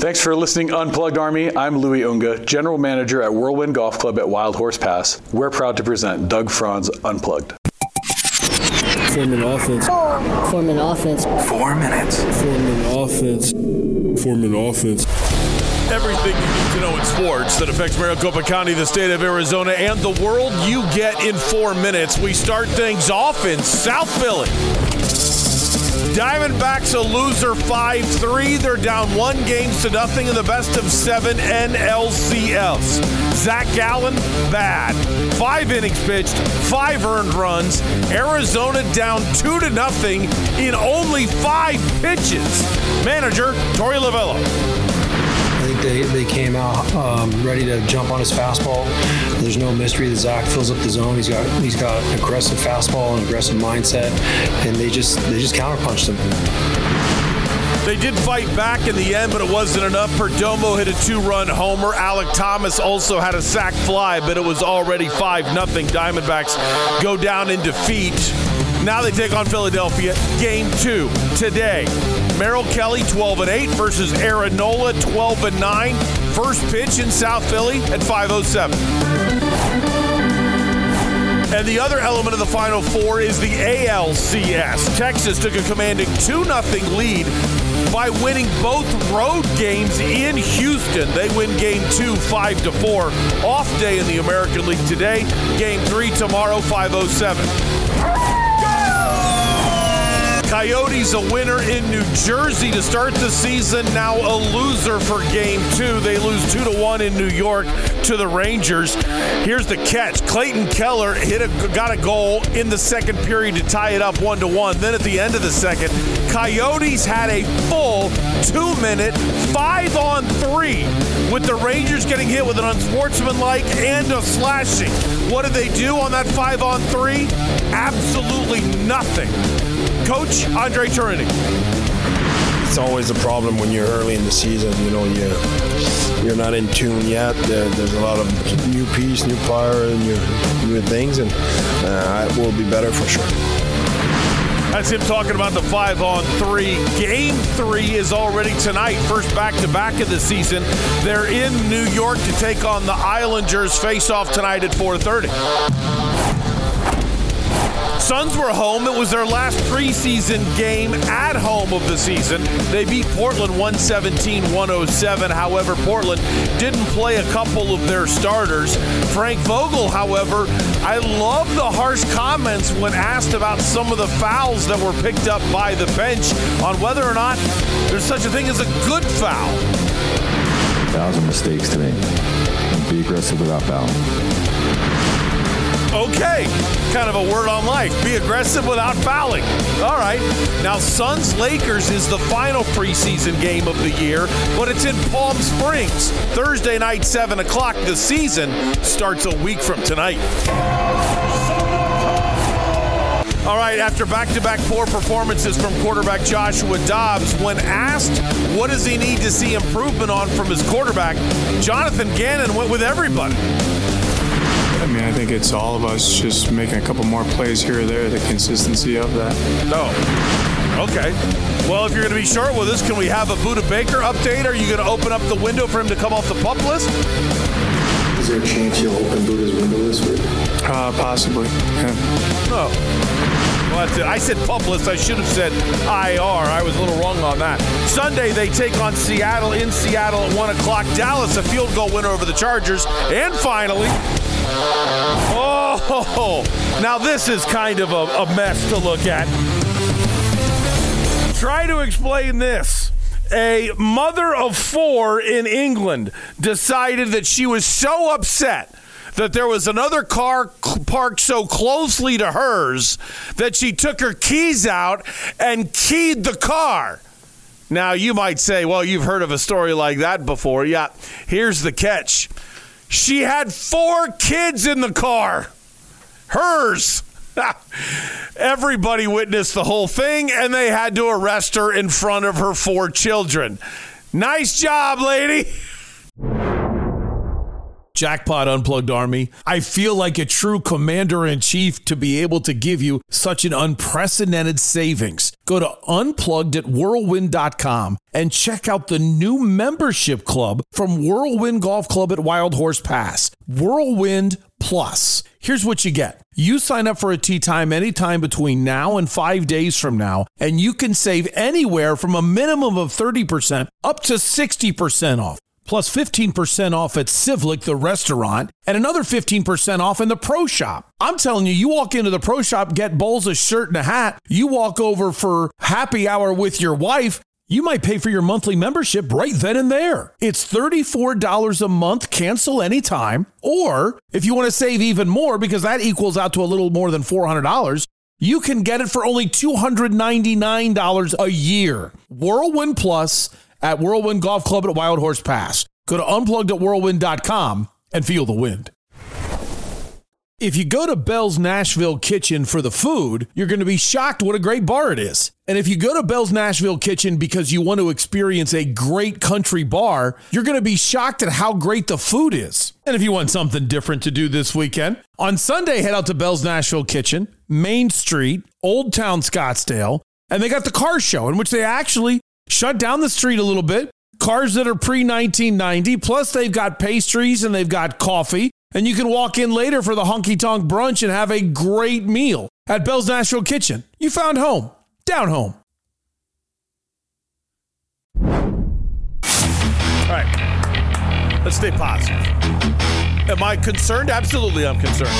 Thanks for listening, Unplugged Army. I'm Louis Unga, General Manager at Whirlwind Golf Club at Wild Horse Pass. We're proud to present Doug Franz Unplugged. Four-minute offense. Four-minute offense. Four minutes. Four-minute offense. Four-minute offense. Everything you need to know in sports that affects Maricopa County, the state of Arizona, and the world you get in four minutes. We start things off in South Philly. Diamondbacks a loser 5 3. They're down one game to nothing in the best of seven NLCS. Zach Gallen, bad. Five innings pitched, five earned runs. Arizona down two to nothing in only five pitches. Manager Torey Lovullo. They, they came out um, ready to jump on his fastball. There's no mystery that Zach fills up the zone. He's got he's got aggressive fastball and aggressive mindset, and they just they just counterpunched him. They did fight back in the end, but it wasn't enough. Perdomo hit a two-run homer. Alek Thomas also had a sac fly, but it was already 5 nothing. Diamondbacks go down in defeat. Now they take on Philadelphia. Game two today. Merrill Kelly 12 and 8 versus Aaron Nola 12 and 9. First pitch in South Philly at 507. And the other element of the Final Four is the ALCS. Texas took a commanding 2 0 lead by winning both road games in Houston. They win game two, 5 to 4. Off day in the American League today. Game three tomorrow, 507. Coyotes a winner in New Jersey to start the season. Now a loser for game two. They lose two to one in New York to the Rangers. Here's the catch: Clayton Keller hit a got a goal in the second period to tie it up one to one. Then at the end of the second, Coyotes had a full two-minute five on three with the Rangers getting hit with an unsportsmanlike and a slashing. What did they do on that five on three? Absolutely nothing. Coach Andre Tourigny. It's always a problem when you're early in the season. You know, you're you're not in tune yet. There, there's a lot of new piece, new fire, and new new things, and uh, it will be better for sure. That's him talking about the five on three. Game three is already tonight, first back to back of the season. They're in New York to take on the Islanders. Face off tonight at 4:30. Suns were home. It was their last preseason game at home of the season. They beat Portland 117 107. However, Portland didn't play a couple of their starters. Frank Vogel, however, I love the harsh comments when asked about some of the fouls that were picked up by the bench on whether or not there's such a thing as a good foul. Fouls are mistakes to me. Be aggressive without fouling. Okay, kind of a word on life. Be aggressive without fouling. All right. Now, Suns Lakers is the final preseason game of the year, but it's in Palm Springs. Thursday night, 7 o'clock. The season starts a week from tonight. All right, after back to back poor performances from quarterback Joshua Dobbs, when asked what does he need to see improvement on from his quarterback, Jonathan Gannon went with everybody. I mean, I think it's all of us just making a couple more plays here or there, the consistency of that. No. Okay. Well, if you're going to be short with us, can we have a Budda Baker update? Are you going to open up the window for him to come off the pup list? Is there a chance you'll open Budda's window this week? Uh, possibly. Yeah. No. Well, that's it. I said pup list. I should have said IR. I was a little wrong on that. Sunday, they take on Seattle in Seattle at 1 o'clock. Dallas, a field goal winner over the Chargers. And finally, Oh, now this is kind of a, a mess to look at. Try to explain this a mother of four in England decided that she was so upset that there was another car parked so closely to hers that she took her keys out and keyed the car. Now, you might say, well, you've heard of a story like that before. Yeah, here's the catch she had four kids in the car. Hers. Everybody witnessed the whole thing, and they had to arrest her in front of her four children. Nice job, lady. Jackpot Unplugged Army. I feel like a true commander in chief to be able to give you such an unprecedented savings. Go to unplugged at whirlwind.com and check out the new membership club from Whirlwind Golf Club at Wild Horse Pass. Whirlwind Plus. Here's what you get. You sign up for a tee time anytime between now and five days from now, and you can save anywhere from a minimum of 30% up to 60% off plus 15% off at Civlik, the restaurant, and another 15% off in the pro shop. I'm telling you, you walk into the pro shop, get bowls, a shirt, and a hat. You walk over for happy hour with your wife. You might pay for your monthly membership right then and there. It's $34 a month, cancel anytime. Or if you want to save even more, because that equals out to a little more than $400, you can get it for only $299 a year. Whirlwind Plus at Whirlwind Golf Club at Wild Horse Pass. Go to unplugged.whirlwind.com and feel the wind. If you go to Bell's Nashville Kitchen for the food, you're going to be shocked what a great bar it is. And if you go to Bell's Nashville Kitchen because you want to experience a great country bar, you're going to be shocked at how great the food is. And if you want something different to do this weekend, on Sunday, head out to Bell's Nashville Kitchen, Main Street, Old Town Scottsdale, and they got the car show in which they actually shut down the street a little bit. Cars that are pre 1990, plus they've got pastries and they've got coffee. And you can walk in later for the honky tonk brunch and have a great meal at Bell's Nashville Kitchen. You found home, down home. All right, let's stay positive. Am I concerned? Absolutely, I'm concerned.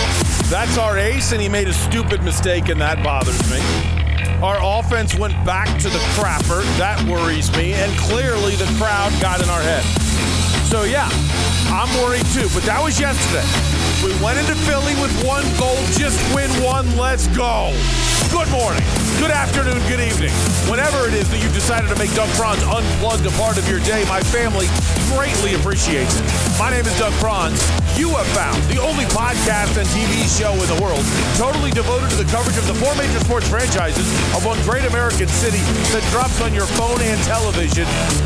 That's our ace, and he made a stupid mistake, and that bothers me. Our offense went back to the crapper. That worries me. And clearly the crowd got in our head. So, yeah, I'm worried too. But that was yesterday. We went into Philly with one goal just win one. Let's go. Good morning, good afternoon, good evening. Whenever it is that you've decided to make Doug Franz unplugged a part of your day, my family greatly appreciates it. My name is Doug Franz. You have found the only podcast and TV show in the world totally devoted to the coverage of the four major sports franchises of one great American city that drops on your phone and television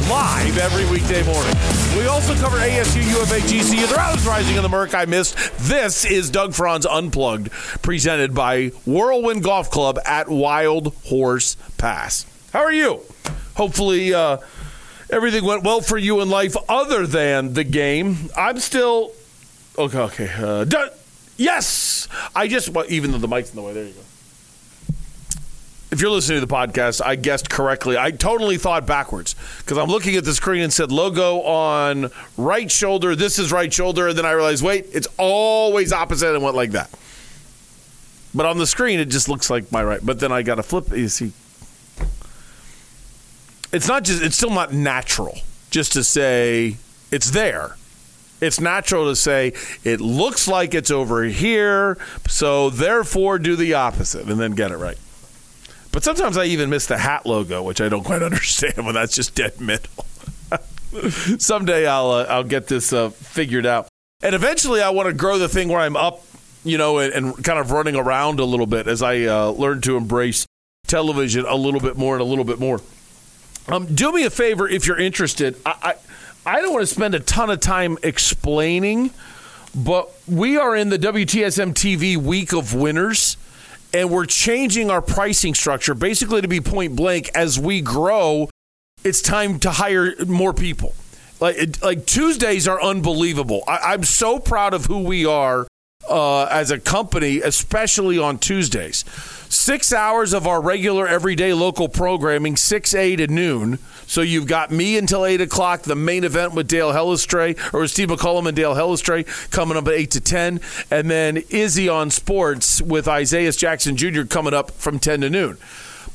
live every weekday morning. We also cover ASU, UofA, GCU, the Rouse Rising, and the Merc I missed. This is Doug Franz Unplugged, presented by Whirlwind Golf Club at Wild Horse Pass. How are you? Hopefully, uh, everything went well for you in life other than the game. I'm still okay. Okay. Uh. Yes, I just well, even though the mic's in the way. There you go. If you're listening to the podcast, I guessed correctly. I totally thought backwards because I'm looking at the screen and said logo on right shoulder. This is right shoulder, and then I realized, wait, it's always opposite, and went like that. But on the screen, it just looks like my right. But then I got to flip. You see, it's not just. It's still not natural just to say it's there. It's natural to say it looks like it's over here, so therefore do the opposite and then get it right. But sometimes I even miss the hat logo, which I don't quite understand. But that's just dead middle. Someday I'll uh, I'll get this uh, figured out, and eventually I want to grow the thing where I'm up, you know, and, and kind of running around a little bit as I uh, learn to embrace television a little bit more and a little bit more. Um, do me a favor if you're interested. I, I I don't want to spend a ton of time explaining, but we are in the WTSM TV week of winners and we're changing our pricing structure basically to be point blank as we grow it's time to hire more people. Like like tuesdays are unbelievable. I, am so proud of who we are uh, as a company especially on tuesdays. Six hours of our regular everyday local programming 6 a to noon so you've got me until 8 o'clock, the main event with Dale Hellestrae, or Steve McCullum and Dale Hellestrae coming up at 8 to 10. And then Izzy on sports with Isaiah Jackson Jr. coming up from 10 to noon.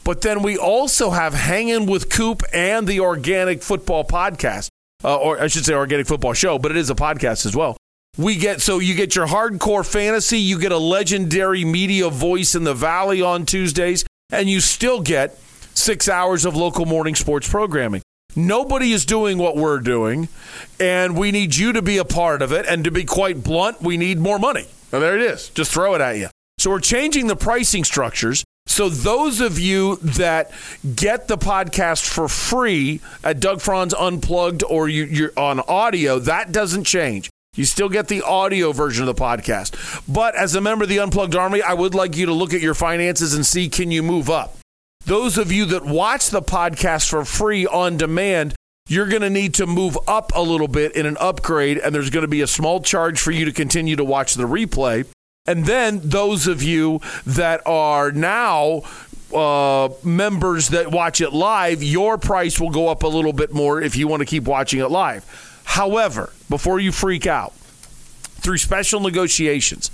But then we also have Hanging with Coop and the Organic Football Podcast, uh, or I should say Organic Football Show, but it is a podcast as well. We get so you get your hardcore fantasy, you get a legendary media voice in the Valley on Tuesdays, and you still get six hours of local morning sports programming. Nobody is doing what we're doing, and we need you to be a part of it. And to be quite blunt, we need more money. And there it is. Just throw it at you. So we're changing the pricing structures. So those of you that get the podcast for free at Doug Franz Unplugged or you, are on audio, that doesn't change. You still get the audio version of the podcast. But as a member of the Unplugged Army, I would like you to look at your finances and see can you move up. Those of you that watch the podcast for free on demand, you're going to need to move up a little bit in an upgrade, and there's going to be a small charge for you to continue to watch the replay. And then those of you that are now uh, members that watch it live, your price will go up a little bit more if you want to keep watching it live. However, before you freak out, through special negotiations,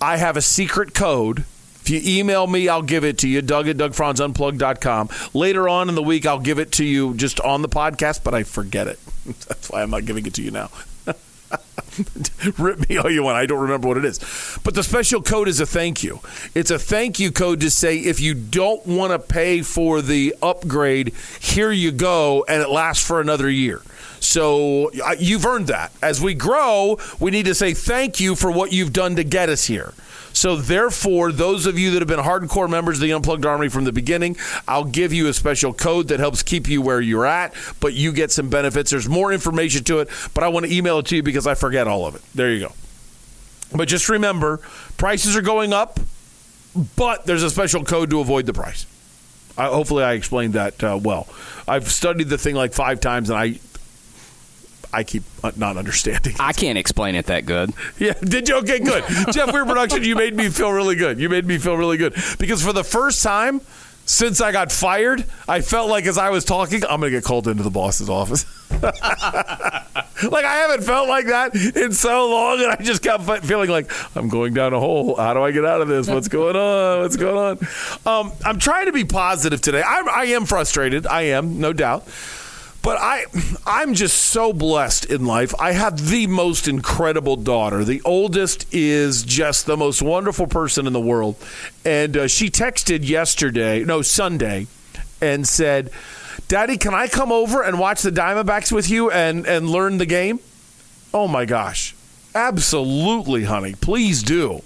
I have a secret code. If you email me, I'll give it to you, Doug at DougFranzUnplugged.com. Later on in the week, I'll give it to you just on the podcast, but I forget it. That's why I'm not giving it to you now. Rip me all you want. I don't remember what it is. But the special code is a thank you. It's a thank you code to say if you don't want to pay for the upgrade, here you go, and it lasts for another year. So you've earned that. As we grow, we need to say thank you for what you've done to get us here. So, therefore, those of you that have been hardcore members of the Unplugged Army from the beginning, I'll give you a special code that helps keep you where you're at, but you get some benefits. There's more information to it, but I want to email it to you because I forget all of it. There you go. But just remember, prices are going up, but there's a special code to avoid the price. I, hopefully, I explained that uh, well. I've studied the thing like five times, and I I keep not understanding. I can't explain it that good. Yeah, did you? Okay, good. Jeff Weir Production, you made me feel really good. You made me feel really good because for the first time since I got fired, I felt like as I was talking, I'm going to get called into the boss's office. like I haven't felt like that in so long, and I just kept feeling like I'm going down a hole. How do I get out of this? What's going on? What's going on? Um, I'm trying to be positive today. I, I am frustrated. I am, no doubt. But I, I'm just so blessed in life. I have the most incredible daughter. The oldest is just the most wonderful person in the world. And uh, she texted yesterday, no, Sunday, and said, Daddy, can I come over and watch the Diamondbacks with you and, and learn the game? Oh my gosh. Absolutely, honey. Please do.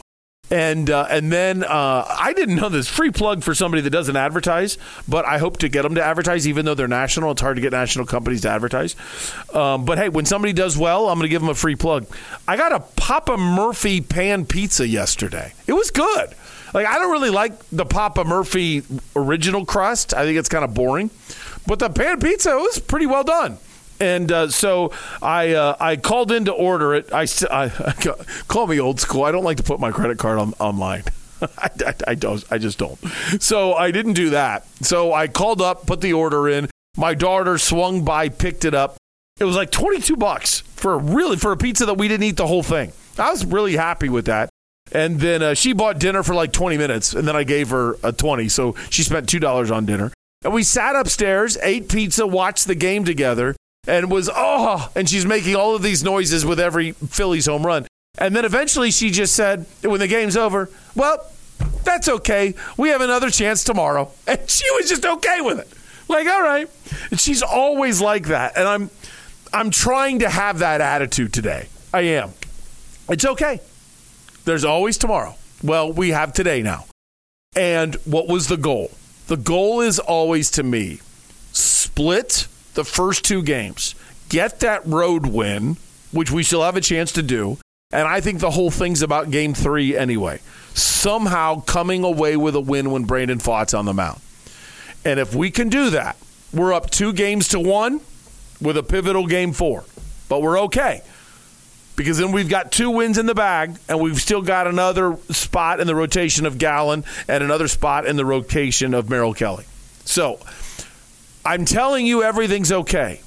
And uh, and then uh, I didn't know this free plug for somebody that doesn't advertise, but I hope to get them to advertise, even though they're national. It's hard to get national companies to advertise. Um, but hey, when somebody does well, I'm going to give them a free plug. I got a Papa Murphy pan pizza yesterday. It was good. Like I don't really like the Papa Murphy original crust. I think it's kind of boring, but the pan pizza was pretty well done. And uh, so I uh, I called in to order it. I, I, I, call me old school. I don't like to put my credit card on, online. I, I, I, don't. I just don't. So I didn't do that. So I called up, put the order in. My daughter swung by, picked it up. It was like twenty two bucks for really for a pizza that we didn't eat the whole thing. I was really happy with that. And then uh, she bought dinner for like twenty minutes, and then I gave her a twenty, so she spent two dollars on dinner. And we sat upstairs, ate pizza, watched the game together and was oh and she's making all of these noises with every Phillies home run. And then eventually she just said when the game's over, "Well, that's okay. We have another chance tomorrow." And she was just okay with it. Like, "All right." And she's always like that. And I'm I'm trying to have that attitude today. I am. It's okay. There's always tomorrow. Well, we have today now. And what was the goal? The goal is always to me split the first two games, get that road win, which we still have a chance to do. And I think the whole thing's about game three anyway. Somehow coming away with a win when Brandon Pfaadt's on the mound. And if we can do that, we're up two games to one with a pivotal game four. But we're okay. Because then we've got two wins in the bag, and we've still got another spot in the rotation of Gallen and another spot in the rotation of Merrill Kelly. So I'm telling you everything's okay.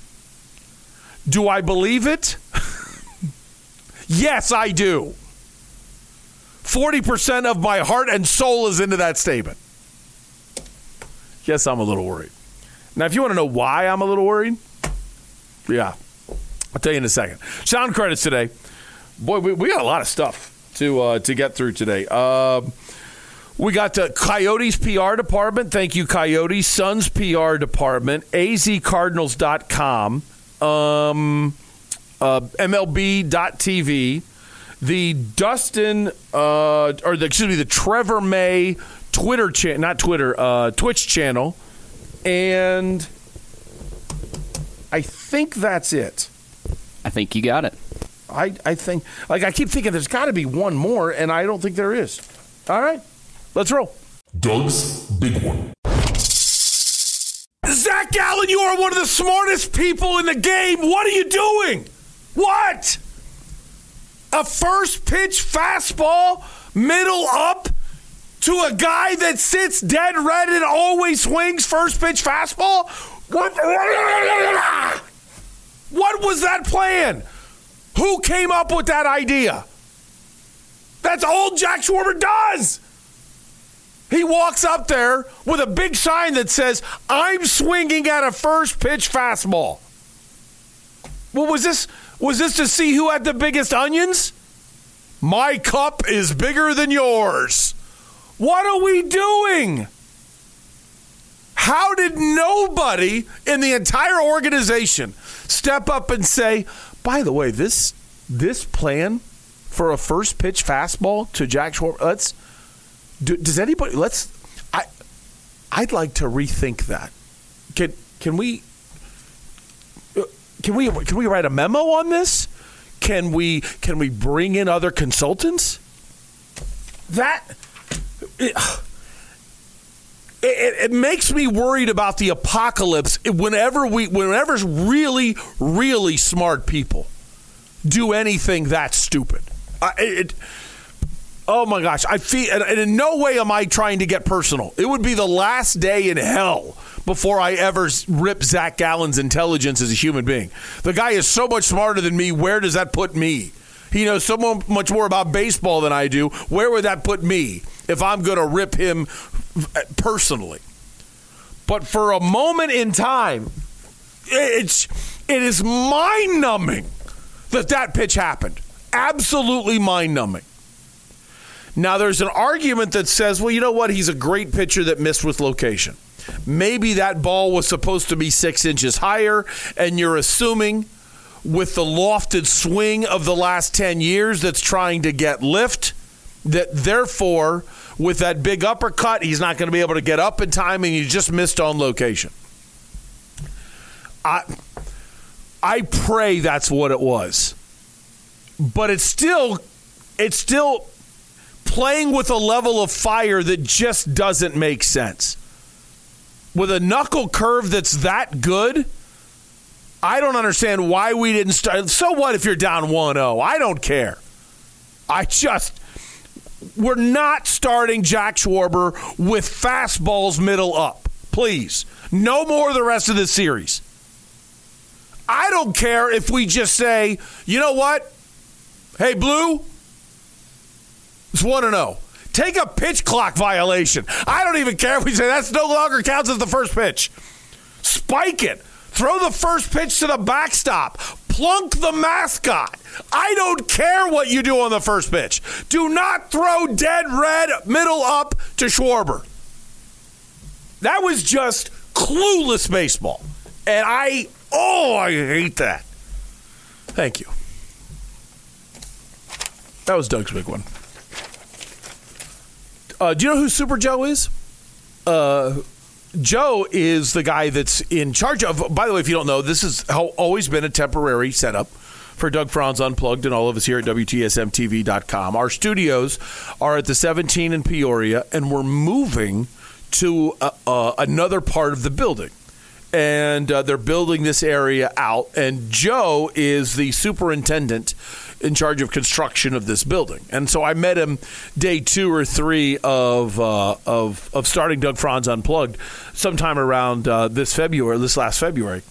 Do I believe it? yes, I do. 40% of my heart and soul is into that statement. Yes, I'm a little worried. Now, if you want to know why I'm a little worried, yeah, I'll tell you in a second. Sound credits today. Boy, we, we got a lot of stuff to uh, to get through today. Uh, we got the Coyotes PR department. Thank you, Coyotes. Suns PR department. azcardinals.com. Um, uh, MLB.tv. The Dustin, uh, or the, excuse me, the Trevor May Twitter channel, not Twitter, uh, Twitch channel. And I think that's it. I think you got it. I, I think, like, I keep thinking there's got to be one more, and I don't think there is. All right. Let's roll. Doug's Big One. Zach Gallen, you are one of the smartest people in the game. What are you doing? What? A first pitch fastball, middle up to a guy that sits dead red and always swings first pitch fastball? What? What was that plan? Who came up with that idea? That's all Jack Schwarber does. He walks up there with a big sign that says, I'm swinging at a first pitch fastball. Well, was this was this to see who had the biggest onions? My cup is bigger than yours. What are we doing? How did nobody in the entire organization step up and say, by the way, this this plan for a first pitch fastball to Jack Schwarber, let's do, does anybody let's I I'd like to rethink that. Can can we can we can we write a memo on this? Can we can we bring in other consultants? That it, it, it makes me worried about the apocalypse whenever we whenever really really smart people do anything that stupid. I, it, oh my gosh, I feel and in no way am I trying to get personal. It would be the last day in hell before I ever rip Zach Gallen's intelligence as a human being. The guy is so much smarter than me. Where does that put me? He knows so much more about baseball than I do. Where would that put me if I'm going to rip him personally? But for a moment in time, it's it is mind numbing that that pitch happened. Absolutely mind numbing. Now, there's an argument that says, well, you know what? He's a great pitcher that missed with location. Maybe that ball was supposed to be six inches higher, and you're assuming with the lofted swing of the last 10 years that's trying to get lift, that therefore, with that big uppercut, he's not going to be able to get up in time, and you just missed on location. I, I pray that's what it was. But it's still, it's still playing with a level of fire that just doesn't make sense. With a knuckle curve that's that good, I don't understand why we didn't start. So what if you're down 1 0? I don't care. I just, we're not starting Jack Schwarber with fastballs middle up. Please. No more the rest of the series. I don't care if we just say, you know what? Hey, Blue, it's 1 0. Take a pitch clock violation. I don't even care if we say that's no longer counts as the first pitch. Spike it. Throw the first pitch to the backstop. Plunk the mascot. I don't care what you do on the first pitch. Do not throw dead red middle up to Schwarber. That was just clueless baseball. And I, oh, I hate that. Thank you. That was Doug's big one. Uh, do you know who Super Joe is? Uh, Joe is the guy that's in charge of. By the way, if you don't know, this has always been a temporary setup for Doug Franz Unplugged and all of us here at WTSMTV.com. Our studios are at the 17 in Peoria, and we're moving to uh, uh, another part of the building. And uh, they're building this area out, and Joe is the superintendent in charge of construction of this building. And so I met him day two or three of uh, of of starting Doug Franz Unplugged, sometime around uh, this February, this last February.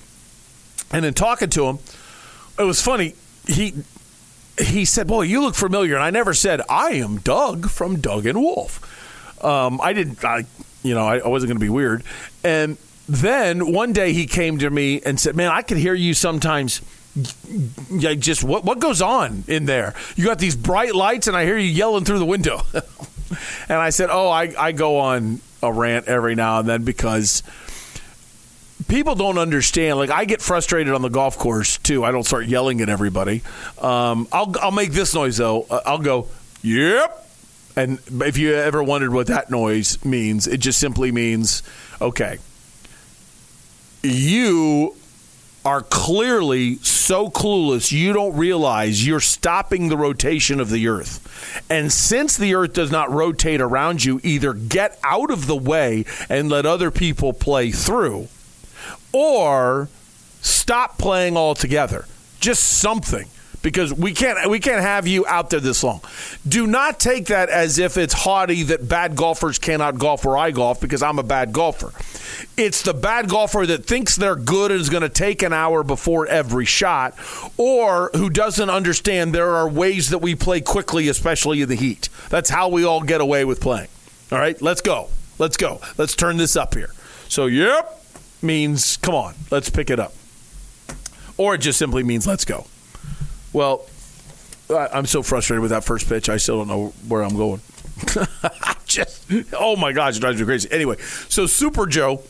And in talking to him, it was funny. He he said, "Boy, you look familiar." And I never said, "I am Doug from Doug and Wolf." Um, I didn't. I you know I, I wasn't going to be weird. And then one day he came to me and said, "Man, I could hear you sometimes." Yeah, just what what goes on in there? You got these bright lights, and I hear you yelling through the window. and I said, "Oh, I I go on a rant every now and then because." People don't understand. Like I get frustrated on the golf course too. I don't start yelling at everybody. Um, I'll I'll make this noise though. Uh, I'll go, "Yep," and if you ever wondered what that noise means, it just simply means, okay, you are clearly so clueless you don't realize you're stopping the rotation of the earth. And since the earth does not rotate around you, either get out of the way and let other people play through, or stop playing altogether. Just something because we can't we can't have you out there this long. Do not take that as if it's haughty that bad golfers cannot golf where I golf because I'm a bad golfer. It's the bad golfer that thinks they're good and is going to take an hour before every shot, or who doesn't understand there are ways that we play quickly, especially in the heat. That's how we all get away with playing. All right, let's go. Let's go. Let's turn this up here. So, yep means come on, let's pick it up. Or it just simply means let's go. Well, I'm so frustrated with that first pitch. I still don't know where I'm going. Just, oh my gosh, it drives me crazy. Anyway, so Super Joe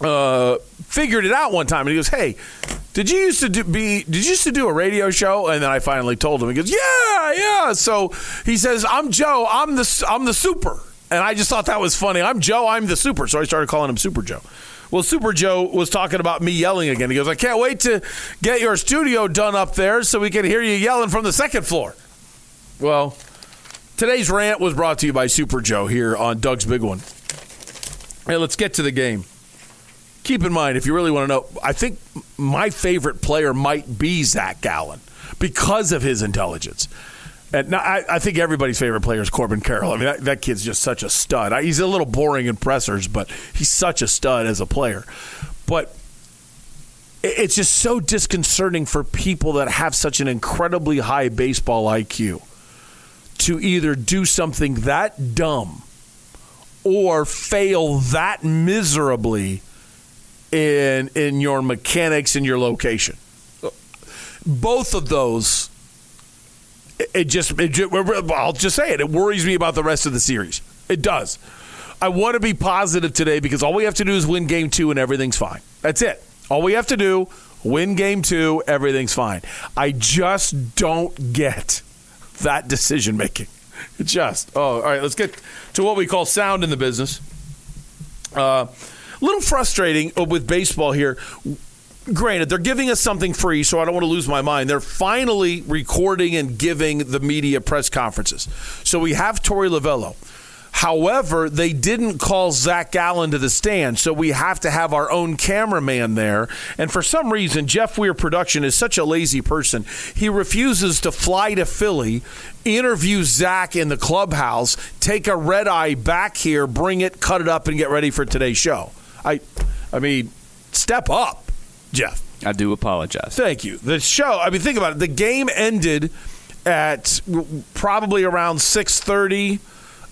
uh, figured it out one time, and he goes, "Hey, did you used to do, be? Did you used to do a radio show?" And then I finally told him. He goes, "Yeah, yeah." So he says, "I'm Joe. I'm the I'm the Super." And I just thought that was funny. I'm Joe. I'm the Super. So I started calling him Super Joe. Well, Super Joe was talking about me yelling again. He goes, I can't wait to get your studio done up there so we can hear you yelling from the second floor. Well, today's rant was brought to you by Super Joe here on Doug's Big One. Hey, let's get to the game. Keep in mind, if you really want to know, I think my favorite player might be Zach Gallen because of his intelligence. And I, I, think everybody's favorite player is Corbin Carroll. I mean, that, that kid's just such a stud. He's a little boring in pressers, but he's such a stud as a player. But it's just so disconcerting for people that have such an incredibly high baseball IQ to either do something that dumb or fail that miserably in in your mechanics and your location. Both of those it just, it just, I'll just say it. It worries me about the rest of the series. It does. I want to be positive today because all we have to do is win game two and everything's fine. That's it. All we have to do, win game two, everything's fine. I just don't get that decision making. Just. Oh, all right. Let's get to what we call sound in the business. A uh, little frustrating with baseball here granted, they're giving us something free, so I don't want to lose my mind. They're finally recording and giving the media press conferences. So we have Torey Lovullo. However, they didn't call Zach Gallen to the stand, so we have to have our own cameraman there. And for some reason, Jeff Weir Production is such a lazy person. He refuses to fly to Philly, interview Zach in the clubhouse, take a red eye back here, bring it, cut it up, and get ready for today's show. I, I mean, step up. Jeff. I do apologize. Thank you. The show, I mean, think about it. The game ended at probably around 6.30,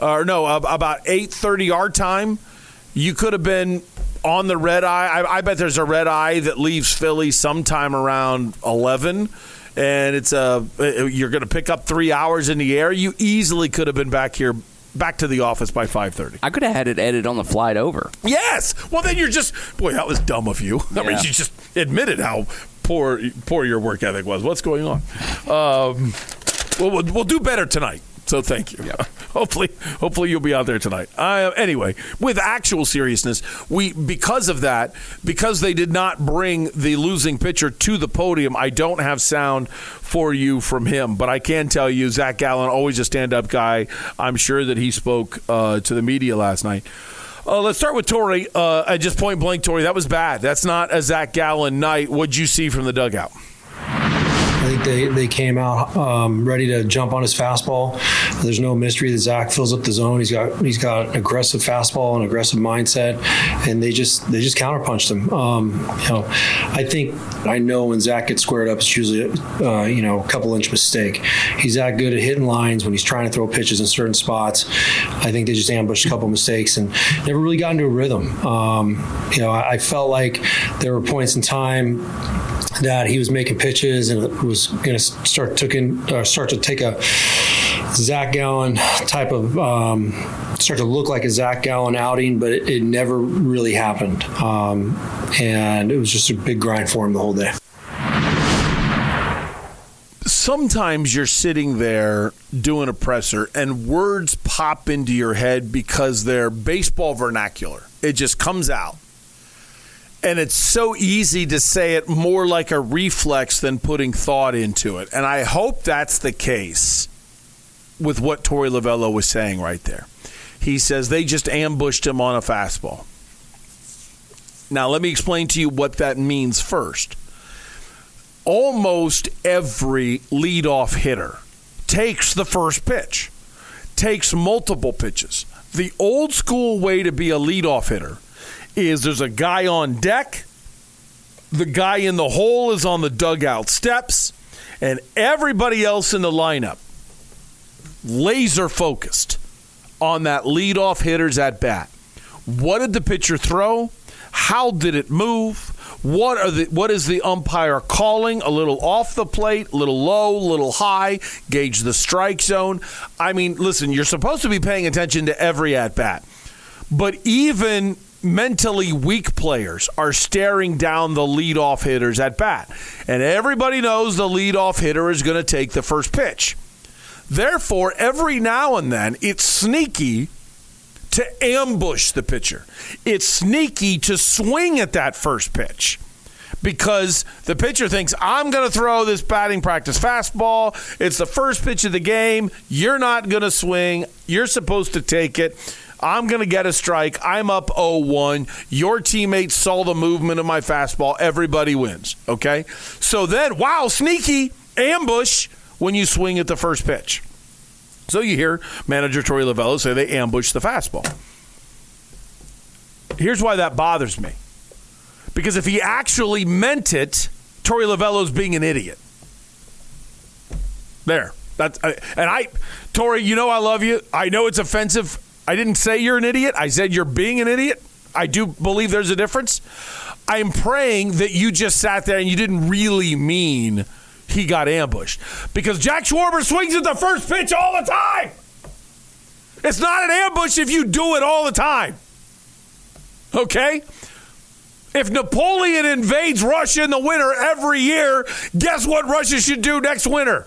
or no, about 8.30 our time. You could have been on the red eye. I, I bet there's a red eye that leaves Philly sometime around 11 and it's a you're going to pick up three hours in the air. You easily could have been back here back to the office by 5.30. I could have had it edited on the flight over. Yes. Well, then you're just, boy, that was dumb of you. I mean, you just admitted how poor poor your work ethic was. What's going on? Um, well, we'll, we'll do better tonight. So thank you. Yeah. Hopefully, hopefully you'll be out there tonight. Uh, anyway, with actual seriousness, we because of that, because they did not bring the losing pitcher to the podium, I don't have sound for you from him. But I can tell you, Zach Gallen, always a stand-up guy. I'm sure that he spoke uh, to the media last night. Uh, let's start with Torey. Uh, just point blank, Torey, that was bad. That's not a Zach Gallen night. What'd you see from the dugout? They, they came out um, ready to jump on his fastball. There's no mystery that Zach fills up the zone. He's got he's got an aggressive fastball, and aggressive mindset, and they just they just counterpunched him. Um, you know, I think I know when Zach gets squared up, it's usually uh, you know a couple inch mistake. He's that good at hitting lines when he's trying to throw pitches in certain spots. I think they just ambushed a couple mistakes and never really got into a rhythm. Um, you know, I, I felt like there were points in time that he was making pitches and was going to start taking in, uh, start to take a Zach Gallen type of um, start to look like a Zach Gallen outing, but it, it never really happened, um, and it was just a big grind for him the whole day. Sometimes you're sitting there doing a presser and words pop into your head because they're baseball vernacular. It just comes out and it's so easy to say it more like a reflex than putting thought into it. And I hope that's the case with what Torey Lovullo was saying right there. He says they just ambushed him on a fastball. Now, let me explain to you what that means first. Almost every leadoff hitter takes the first pitch, takes multiple pitches. The old school way to be a leadoff hitter is there's a guy on deck, the guy in the hole is on the dugout steps, and everybody else in the lineup laser focused on that leadoff hitter's at bat. What did the pitcher throw? How did it move? What are the what is the umpire calling? A little off the plate, a little low, a little high, gauge the strike zone. I mean, listen, you're supposed to be paying attention to every at bat. But even mentally weak players are staring down the leadoff hitters at bat. And everybody knows the leadoff hitter is going to take the first pitch. Therefore, every now and then, it's sneaky to ambush the pitcher. It's sneaky to swing at that first pitch because the pitcher thinks, I'm going to throw this batting practice fastball. It's the first pitch of the game. You're not going to swing. You're supposed to take it. I'm going to get a strike. I'm up 0 1. Your teammates saw the movement of my fastball. Everybody wins. Okay? So then, wow, sneaky ambush when you swing at the first pitch. So you hear manager Torey Lovullo say they ambushed the fastball. Here's why that bothers me. Because if he actually meant it, Torey Lovullo's being an idiot. There. That's and I Torey, you know I love you. I know it's offensive. I didn't say you're an idiot. I said you're being an idiot. I do believe there's a difference. I'm praying that you just sat there and you didn't really mean he got ambushed. Because Jack Schwarber swings at the first pitch all the time. It's not an ambush if you do it all the time. Okay? If Napoleon invades Russia in the winter every year, guess what Russia should do next winter?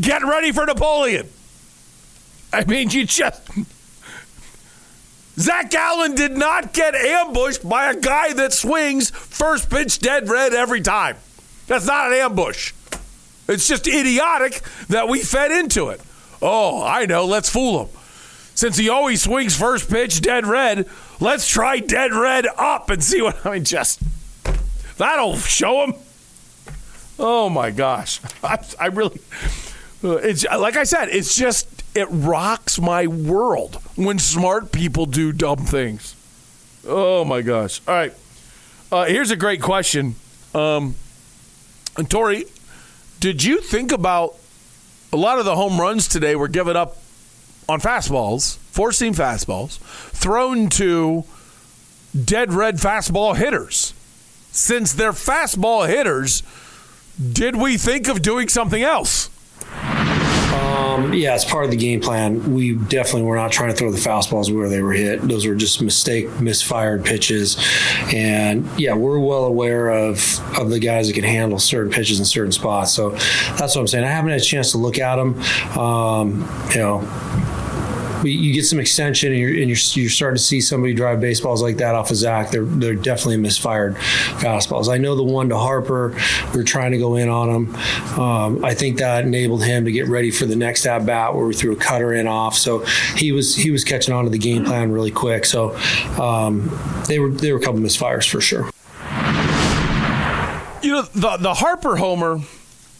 Get ready for Napoleon. I mean, you just. Zach Gallen did not get ambushed by a guy that swings first pitch dead red every time. That's not an ambush. It's just idiotic that we fed into it. Oh, I know. Let's fool him. Since he always swings first pitch dead red, let's try dead red up and see what. I mean, just. That'll show him. Oh my gosh. I, I really. It's like I said, it's just it rocks my world when smart people do dumb things. Oh my gosh! All right, uh, here's a great question. Um, and Torey, did you think about a lot of the home runs today were given up on fastballs, four seam fastballs, thrown to dead red fastball hitters? Since they're fastball hitters, did we think of doing something else? Um, yeah, it's part of the game plan. We definitely were not trying to throw the fastballs where they were hit. Those were just mistake, misfired pitches. And yeah, we're well aware of of the guys that can handle certain pitches in certain spots. So that's what I'm saying. I haven't had a chance to look at them. Um, you know you get some extension and, you're, and you're, you're, starting to see somebody drive baseballs like that off of Zach. They're, they're definitely misfired fastballs. I know the one to Harper, we are trying to go in on him. Um, I think that enabled him to get ready for the next at bat where we threw a cutter in off. So he was he was catching on to the game plan really quick. So um, they were they were a couple misfires for sure. You know the the Harper homer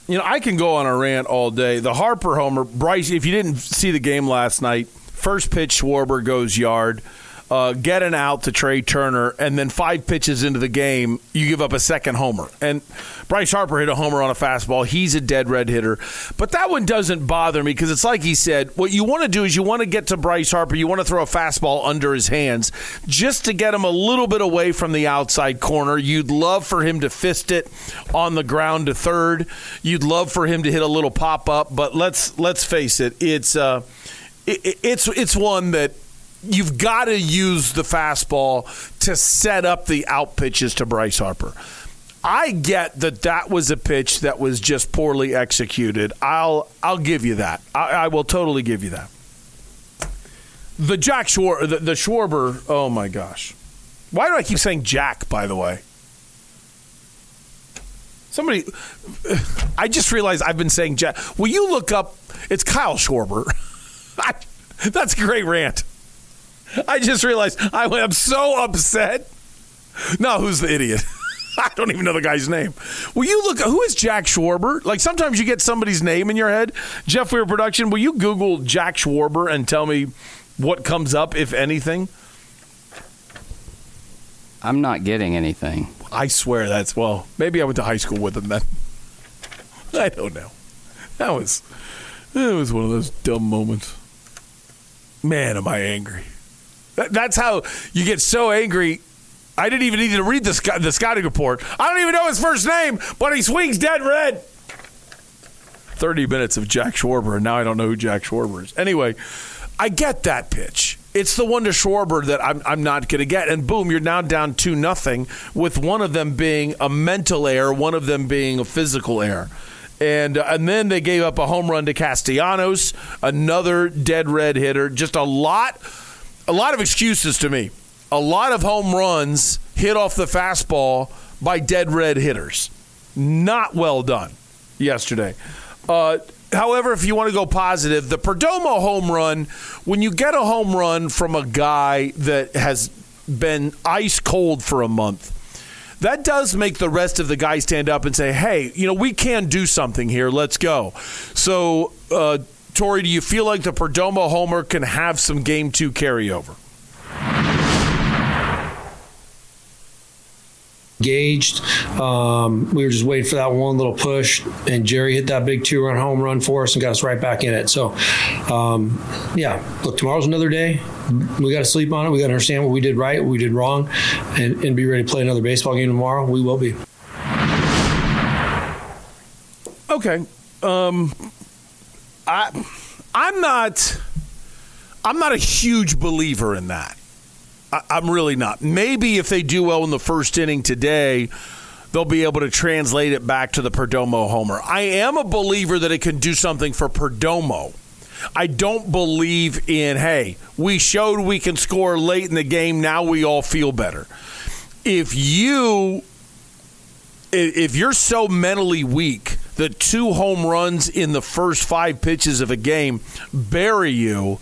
you know, I can go on a rant all day. The Harper homer, Bryce, if you didn't see the game last night, First pitch, Schwarber goes yard. Uh, get an out to Trea Turner, and then five pitches into the game, you give up a second homer. And Bryce Harper hit a homer on a fastball. He's a dead red hitter. But that one doesn't bother me because it's like he said what you want to do is you want to get to Bryce Harper. You want to throw a fastball under his hands just to get him a little bit away from the outside corner. You'd love for him to fist it on the ground to third. You'd love for him to hit a little pop up. But let's let's face it, it's. Uh, it, it's it's one that you've got to use the fastball to set up the out pitches to Bryce Harper. I get that that was a pitch that was just poorly executed. I'll I'll give you that. I, I will totally give you that. The Jack Schwar the, the Schwarber. Oh my gosh, why do I keep saying Jack? By the way, somebody. I just realized I've been saying Jack. Will you look up? It's Kyle Schwarber. That's a great rant. I just realized I am so upset Now who's the idiot? I don't even know the guy's name. Will you look? Who is Jack Schwarber? Like sometimes you get somebody's name in your head. Jeff Weir Production. Will you Google Jack Schwarber and tell me what comes up, if anything? I'm not getting anything. I swear that's well. Maybe I went to high school with him then. I don't know. That was that was one of those dumb moments. Man, am I angry? That, that's how you get so angry. I didn't even need to read the the scouting report. I don't even know his first name, but he swings dead red. Thirty minutes of Jack Schwarber, and now I don't know who Jack Schwarber is. Anyway, I get that pitch. It's the one to Schwarber that I'm, I'm not going to get. And boom, you're now down 2 nothing, with one of them being a mental error, one of them being a physical error. And, uh, and then they gave up a home run to Castellanos, another dead red hitter. Just a lot, a lot of excuses to me. A lot of home runs hit off the fastball by dead red hitters. Not well done yesterday. Uh, however, if you want to go positive, the Perdomo home run, when you get a home run from a guy that has been ice cold for a month, that does make the rest of the guys stand up and say, hey, you know, we can do something here. Let's go. So, uh, Torey, do you feel like the Perdomo homer can have some game two carryover? Engaged. Um, we were just waiting for that one little push, and Jerry hit that big two run home run for us and got us right back in it. So, um, yeah, look, tomorrow's another day. We got to sleep on it. We got to understand what we did right, what we did wrong, and, and be ready to play another baseball game tomorrow. We will be. Okay. Um, I, I'm not. I'm not a huge believer in that. I, I'm really not. Maybe if they do well in the first inning today, they'll be able to translate it back to the Perdomo homer. I am a believer that it can do something for Perdomo. I don't believe in, hey, we showed we can score late in the game, now we all feel better. If you if you're so mentally weak that two home runs in the first 5 pitches of a game bury you,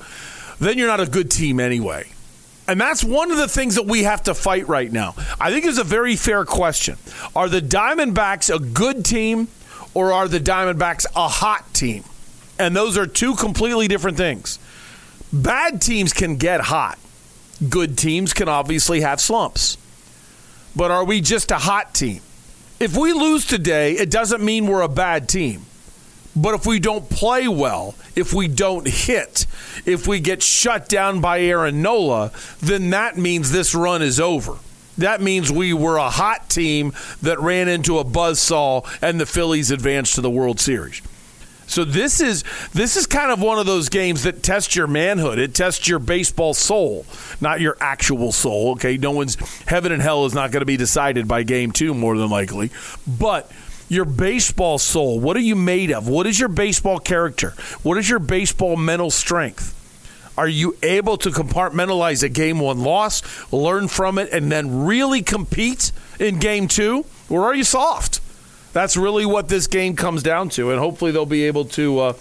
then you're not a good team anyway. And that's one of the things that we have to fight right now. I think it's a very fair question. Are the Diamondbacks a good team or are the Diamondbacks a hot team? And those are two completely different things. Bad teams can get hot, good teams can obviously have slumps. But are we just a hot team? If we lose today, it doesn't mean we're a bad team. But if we don't play well, if we don't hit, if we get shut down by Aaron Nola, then that means this run is over. That means we were a hot team that ran into a buzzsaw and the Phillies advanced to the World Series. So this is this is kind of one of those games that tests your manhood. It tests your baseball soul, not your actual soul. Okay, no one's heaven and hell is not going to be decided by game two, more than likely. But your baseball soul. What are you made of? What is your baseball character? What is your baseball mental strength? Are you able to compartmentalize a game one loss, learn from it, and then really compete in game two? Or are you soft? That's really what this game comes down to, and hopefully they'll be able to uh,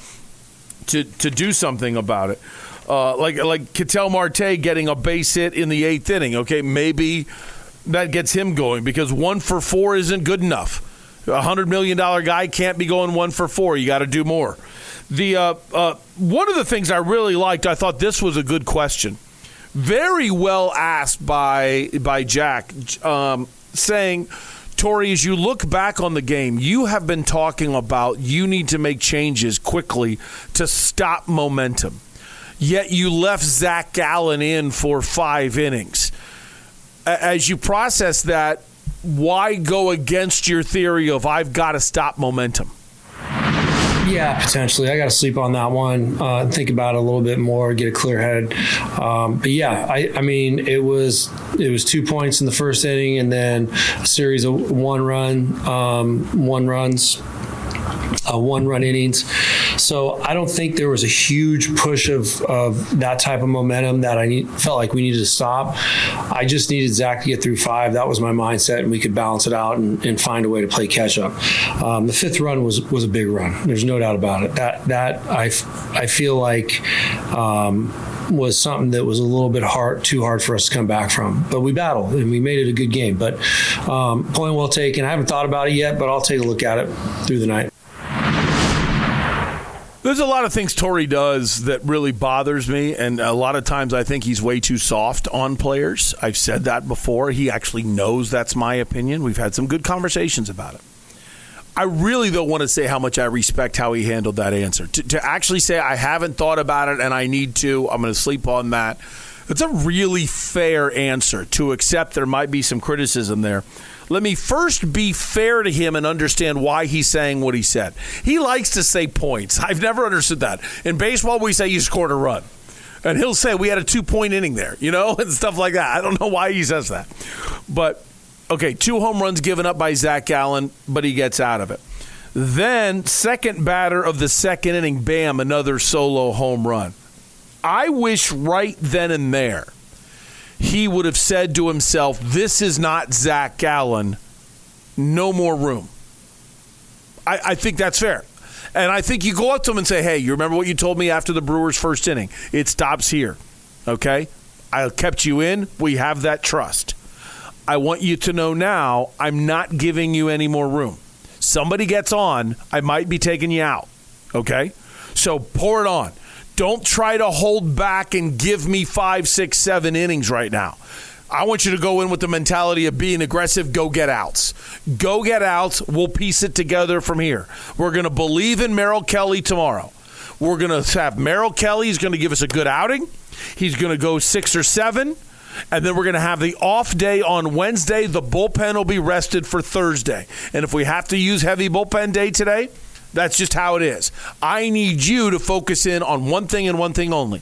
to to do something about it. Uh, like like Ketel Marte getting a base hit in the eighth inning. Okay, maybe that gets him going because one for four isn't good enough. A hundred million dollar guy can't be going one for four. You got to do more. The uh, uh, one of the things I really liked, I thought this was a good question, very well asked by by Jack, um, saying. Torey, as you look back on the game, you have been talking about you need to make changes quickly to stop momentum. Yet you left Zach Gallen in for five innings. As you process that, why go against your theory of I've got to stop momentum? Yeah, potentially. I got to sleep on that one. Uh, think about it a little bit more, get a clear head. Um, but yeah, I, I, mean, it was it was two points in the first inning, and then a series of one run, um, one runs, uh, one run innings. So I don't think there was a huge push of, of that type of momentum that I need, felt like we needed to stop. I just needed Zach to get through five. That was my mindset, and we could balance it out and, and find a way to play catch up. Um, the fifth run was was a big run. There's no doubt about it. That that I I feel like. Um, was something that was a little bit hard, too hard for us to come back from. But we battled and we made it a good game. But um, point well taken. I haven't thought about it yet, but I'll take a look at it through the night. There's a lot of things Torey does that really bothers me, and a lot of times I think he's way too soft on players. I've said that before. He actually knows that's my opinion. We've had some good conversations about it. I really don't want to say how much I respect how he handled that answer. To, to actually say I haven't thought about it and I need to, I'm going to sleep on that. It's a really fair answer to accept there might be some criticism there. Let me first be fair to him and understand why he's saying what he said. He likes to say points. I've never understood that. In baseball, we say you scored a run. And he'll say we had a two point inning there, you know, and stuff like that. I don't know why he says that. But okay, two home runs given up by Zach Gallen, but he gets out of it. Then, second batter of the second inning, bam, another solo home run. I wish right then and there he would have said to himself, This is not Zach Gallen. No more room. I, I, think that's fair. And I think you go up to him and say, Hey, you remember what you told me after the Brewers' first inning? It stops here. Okay? I kept you in. We have that trust. I want you to know now I'm not giving you any more room. Somebody gets on, I might be taking you out. Okay? So pour it on. Don't try to hold back and give me five, six, seven innings right now. I want you to go in with the mentality of being aggressive, go get outs. Go get outs. We'll piece it together from here. We're going to believe in Merrill Kelly tomorrow. We're going to have Merrill Kelly. He's going to give us a good outing. He's going to go six or seven. And then we're going to have the off day on Wednesday. The bullpen will be rested for Thursday. And if we have to use heavy bullpen day today, that's just how it is. I need you to focus in on one thing and one thing only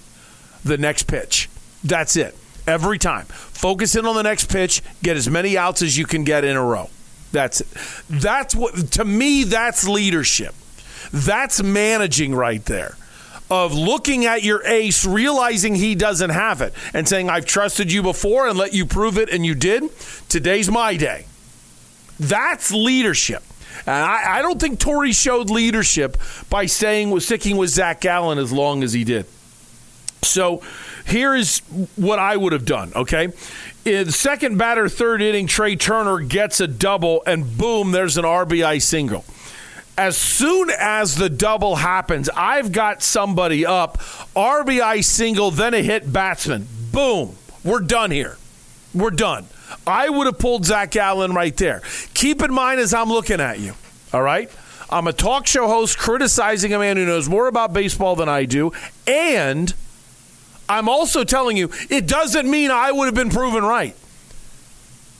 the next pitch. That's it. Every time. Focus in on the next pitch, get as many outs as you can get in a row. That's it. That's what, to me, that's leadership. That's managing right there. Of looking at your ace, realizing he doesn't have it, and saying, I've trusted you before and let you prove it, and you did. Today's my day. That's leadership. And I, I don't think Torey showed leadership by staying with sticking with Zach Gallen as long as he did. So here is what I would have done, okay? In second batter, third inning, Trea Turner gets a double, and boom, there's an RBI single. As soon as the double happens, I've got somebody up, RBI single, then a hit batsman. Boom, we're done here. We're done. I would have pulled Zach Gallen right there. Keep in mind as I'm looking at you, all right? I'm a talk show host criticizing a man who knows more about baseball than I do. And I'm also telling you, it doesn't mean I would have been proven right.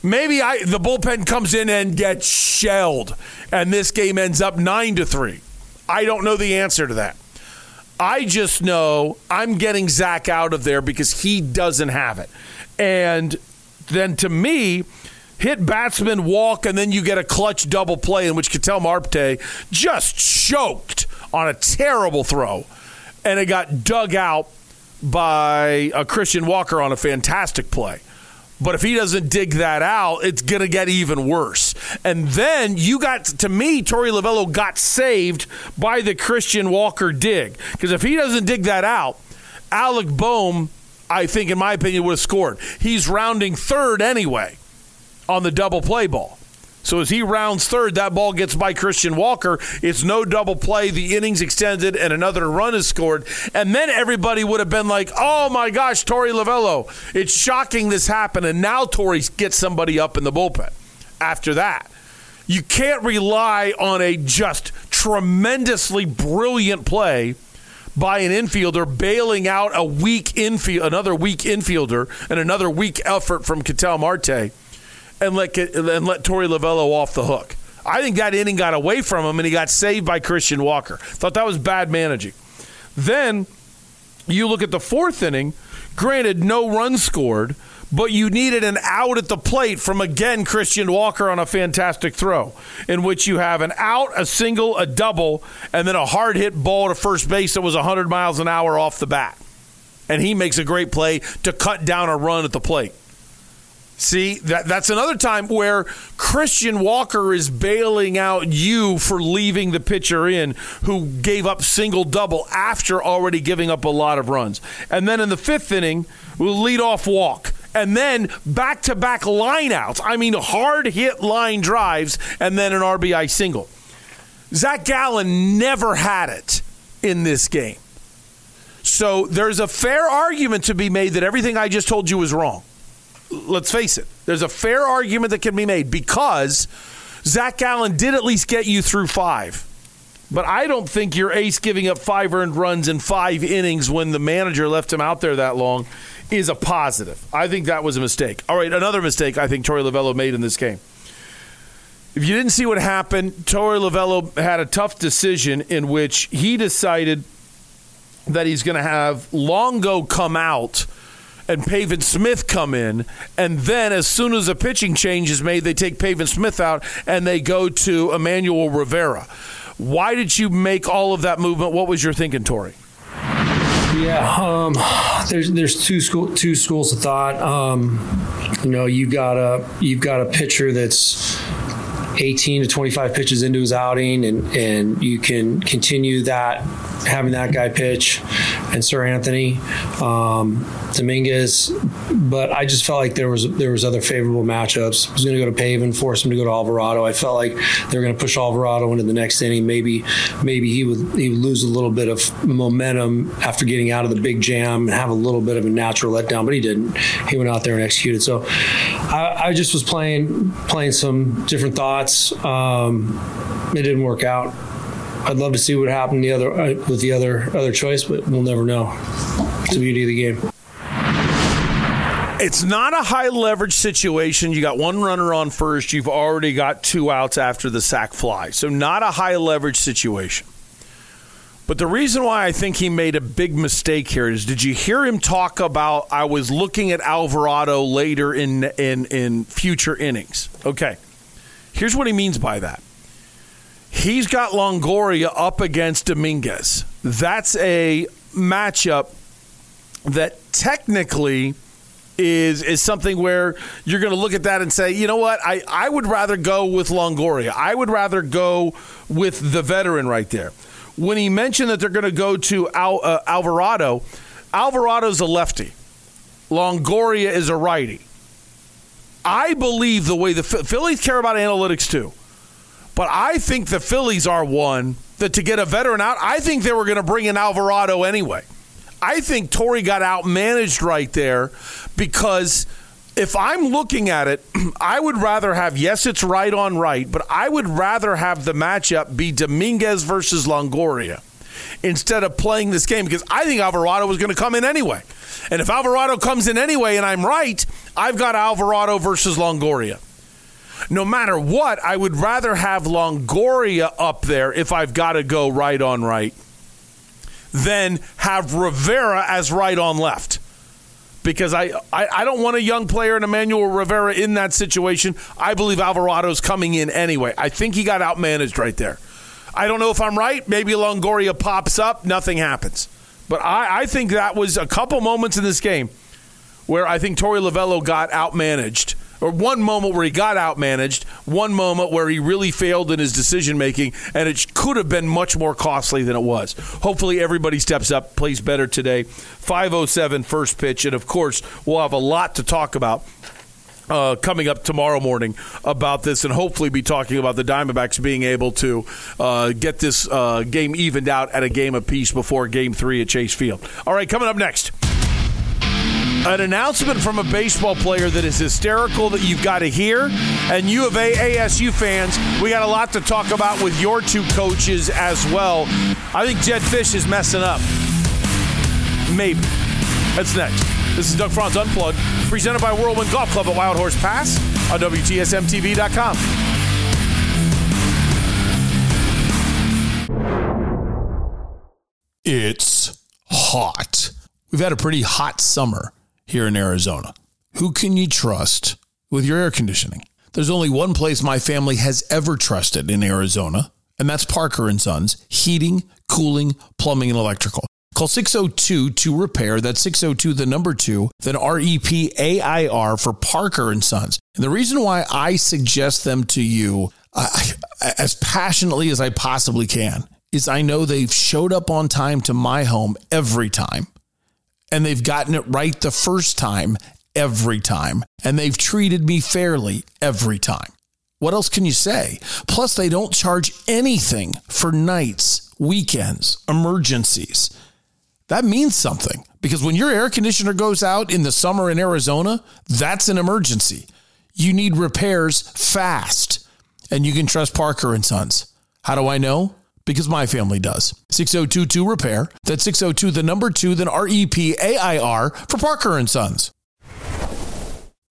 Maybe I, the bullpen comes in and gets shelled, and this game ends up 9 to 3. I don't know the answer to that. I just know I'm getting Zach out of there because he doesn't have it. And then to me, hit batsman walk, and then you get a clutch double play in which Ketel Marte just choked on a terrible throw, and it got dug out by a Christian Walker on a fantastic play. But if he doesn't dig that out, it's going to get even worse. And then you got, to me, Torey Lovullo got saved by the Christian Walker dig. Because if he doesn't dig that out, Alec Bohm I think, in my opinion, would have scored. He's rounding third anyway on the double play ball. So as he rounds third, that ball gets by Christian Walker. It's no double play. The innings extended, and another run is scored. And then everybody would have been like, "Oh my gosh, Torey Lovullo! It's shocking this happened." And now Torey gets somebody up in the bullpen. After that, you can't rely on a just tremendously brilliant play by an infielder bailing out a weak infield, another weak infielder, and another weak effort from Ketel Marte, and let and let Torey Lovullo off the hook. I think that inning got away from him, and he got saved by Christian Walker. Thought that was bad managing. Then you look at the fourth inning. Granted, no runs scored, but you needed an out at the plate from again Christian Walker on a fantastic throw, in which you have an out, a single, a double, and then a hard hit ball to first base that was 100 miles an hour off the bat. And he makes a great play to cut down a run at the plate. See, that that's another time where Christian Walker is bailing out you for leaving the pitcher in who gave up single double after already giving up a lot of runs. And then in the fifth inning, we'll lead off walk. And then back to back lineouts. I mean, hard hit line drives and then an RBI single. Zach Gallen never had it in this game. So there's a fair argument to be made that everything I just told you was wrong let's face it, there's a fair argument that can be made because Zach Gallen did at least get you through five. But I don't think your ace giving up five earned runs in five innings when the manager left him out there that long is a positive. I think that was a mistake. All right, another mistake I think Torey Lovullo made in this game. If you didn't see what happened, Torey Lovullo had a tough decision in which he decided that he's going to have Longo come out – and Pavin Smith come in, and then as soon as a pitching change is made, they take Pavin Smith out and they go to Emmanuel Rivera. Why did you make all of that movement? What was your thinking, Torey? Yeah, um, there's there's two school two schools of thought. Um, you know, you've got a you've got a pitcher that's 18 to 25 pitches into his outing, and and you can continue that having that guy pitch, and Seranthony, um, Dominguez, but I just felt like there was there was other favorable matchups. I was going to go to Pavin, force him to go to Alvarado. I felt like they were going to push Alvarado into the next inning. Maybe maybe he would he would lose a little bit of momentum after getting out of the big jam and have a little bit of a natural letdown, but he didn't. He went out there and executed. So I, I just was playing playing some different thoughts. Um, it didn't work out. I'd love to see what happened the other uh, with the other other choice, but we'll never know. It's the beauty of the game. It's not a high leverage situation. You got one runner on first. You've already got two outs after the sac fly. So, not a high leverage situation. But the reason why I think he made a big mistake here is did you hear him talk about I was looking at Alvarado later in in in future innings? Okay. Here's what he means by that. He's got Longoria up against Dominguez. That's a matchup that technically is is something where you're going to look at that and say, you know what, I, I would rather go with Longoria. I would rather go with the veteran right there. When he mentioned that they're going to go to Al, uh, Alvarado, Alvarado's a lefty. Longoria is a righty. I believe the way the Phillies care about analytics too. But I think the Phillies are one that to get a veteran out, I think they were going to bring in Alvarado anyway. I think Torey got outmanaged right there because if I'm looking at it, I would rather have, yes, it's right on right, but I would rather have the matchup be Dominguez versus Longoria instead of playing this game because I think Alvarado was going to come in anyway. And if Alvarado comes in anyway and I'm right, I've got Alvarado versus Longoria. No matter what, I would rather have Longoria up there if I've got to go right on right than have Rivera as right on left. Because I, I, I don't want a young player in Emmanuel Rivera in that situation. I believe Alvarado's coming in anyway. I think he got outmanaged right there. I don't know if I'm right. Maybe Longoria pops up, nothing happens. But I, I think that was a couple moments in this game where I think Torey Lovullo got outmanaged or one moment where he got outmanaged, one moment where he really failed in his decision making, and it could have been much more costly than it was. Hopefully, everybody steps up, plays better today. 507 first pitch, and of course, we'll have a lot to talk about. Uh, coming up tomorrow morning about this, and hopefully be talking about the Diamondbacks being able to uh, get this uh, game evened out at a game apiece before Game Three at Chase Field. All right, coming up next. An announcement from a baseball player that is hysterical that you've got to hear. And U of A ASU fans, we got a lot to talk about with your two coaches as well. I think Jedd Fisch is messing up. Maybe. That's next. This is Doug Franz Unplugged, presented by Whirlwind Golf Club at Wild Horse Pass on WTSMTV.com. It's hot. We've had a pretty hot summer here in Arizona. Who can you trust with your air conditioning? There's only one place my family has ever trusted in Arizona, and that's Parker and Sons Heating, Cooling, Plumbing and Electrical. Call 602 to repair. That's 602 the number 2, then R E P A I R for Parker and Sons. And the reason why I suggest them to you uh, as passionately as I possibly can is I know they've showed up on time to my home every time. And they've gotten it right the first time every time. And they've treated me fairly every time. What else can you say? Plus, they don't charge anything for nights, weekends, emergencies. That means something because when your air conditioner goes out in the summer in Arizona, that's an emergency. You need repairs fast, and you can trust Parker and Sons. How do I know? Because my family does. 6022 repair. That's 602 the number 2 then R E P A I R for Parker and Sons.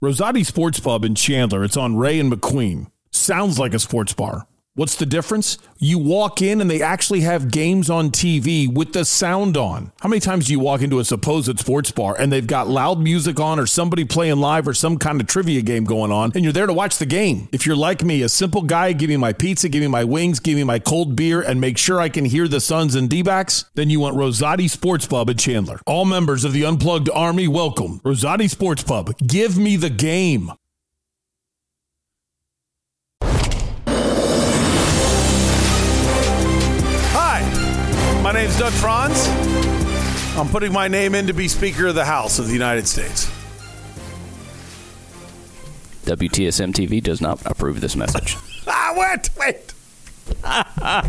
Rosati Sports Pub in Chandler. It's on Ray and McQueen. Sounds like a sports bar. What's the difference? You walk in and they actually have games on TV with the sound on. How many times do you walk into a supposed sports bar and they've got loud music on or somebody playing live or some kind of trivia game going on and you're there to watch the game? If you're like me, a simple guy, give me my pizza, give me my wings, give me my cold beer, and make sure I can hear the Suns and D backs, then you want Rosati Sports Pub in Chandler. All members of the Unplugged Army, welcome. Rosati Sports Pub. Give me the game. My name's Doug Franz. I'm putting my name in to be Speaker of the House of the United States. WTSM TV does not approve this message. Ah, wait, wait. uh,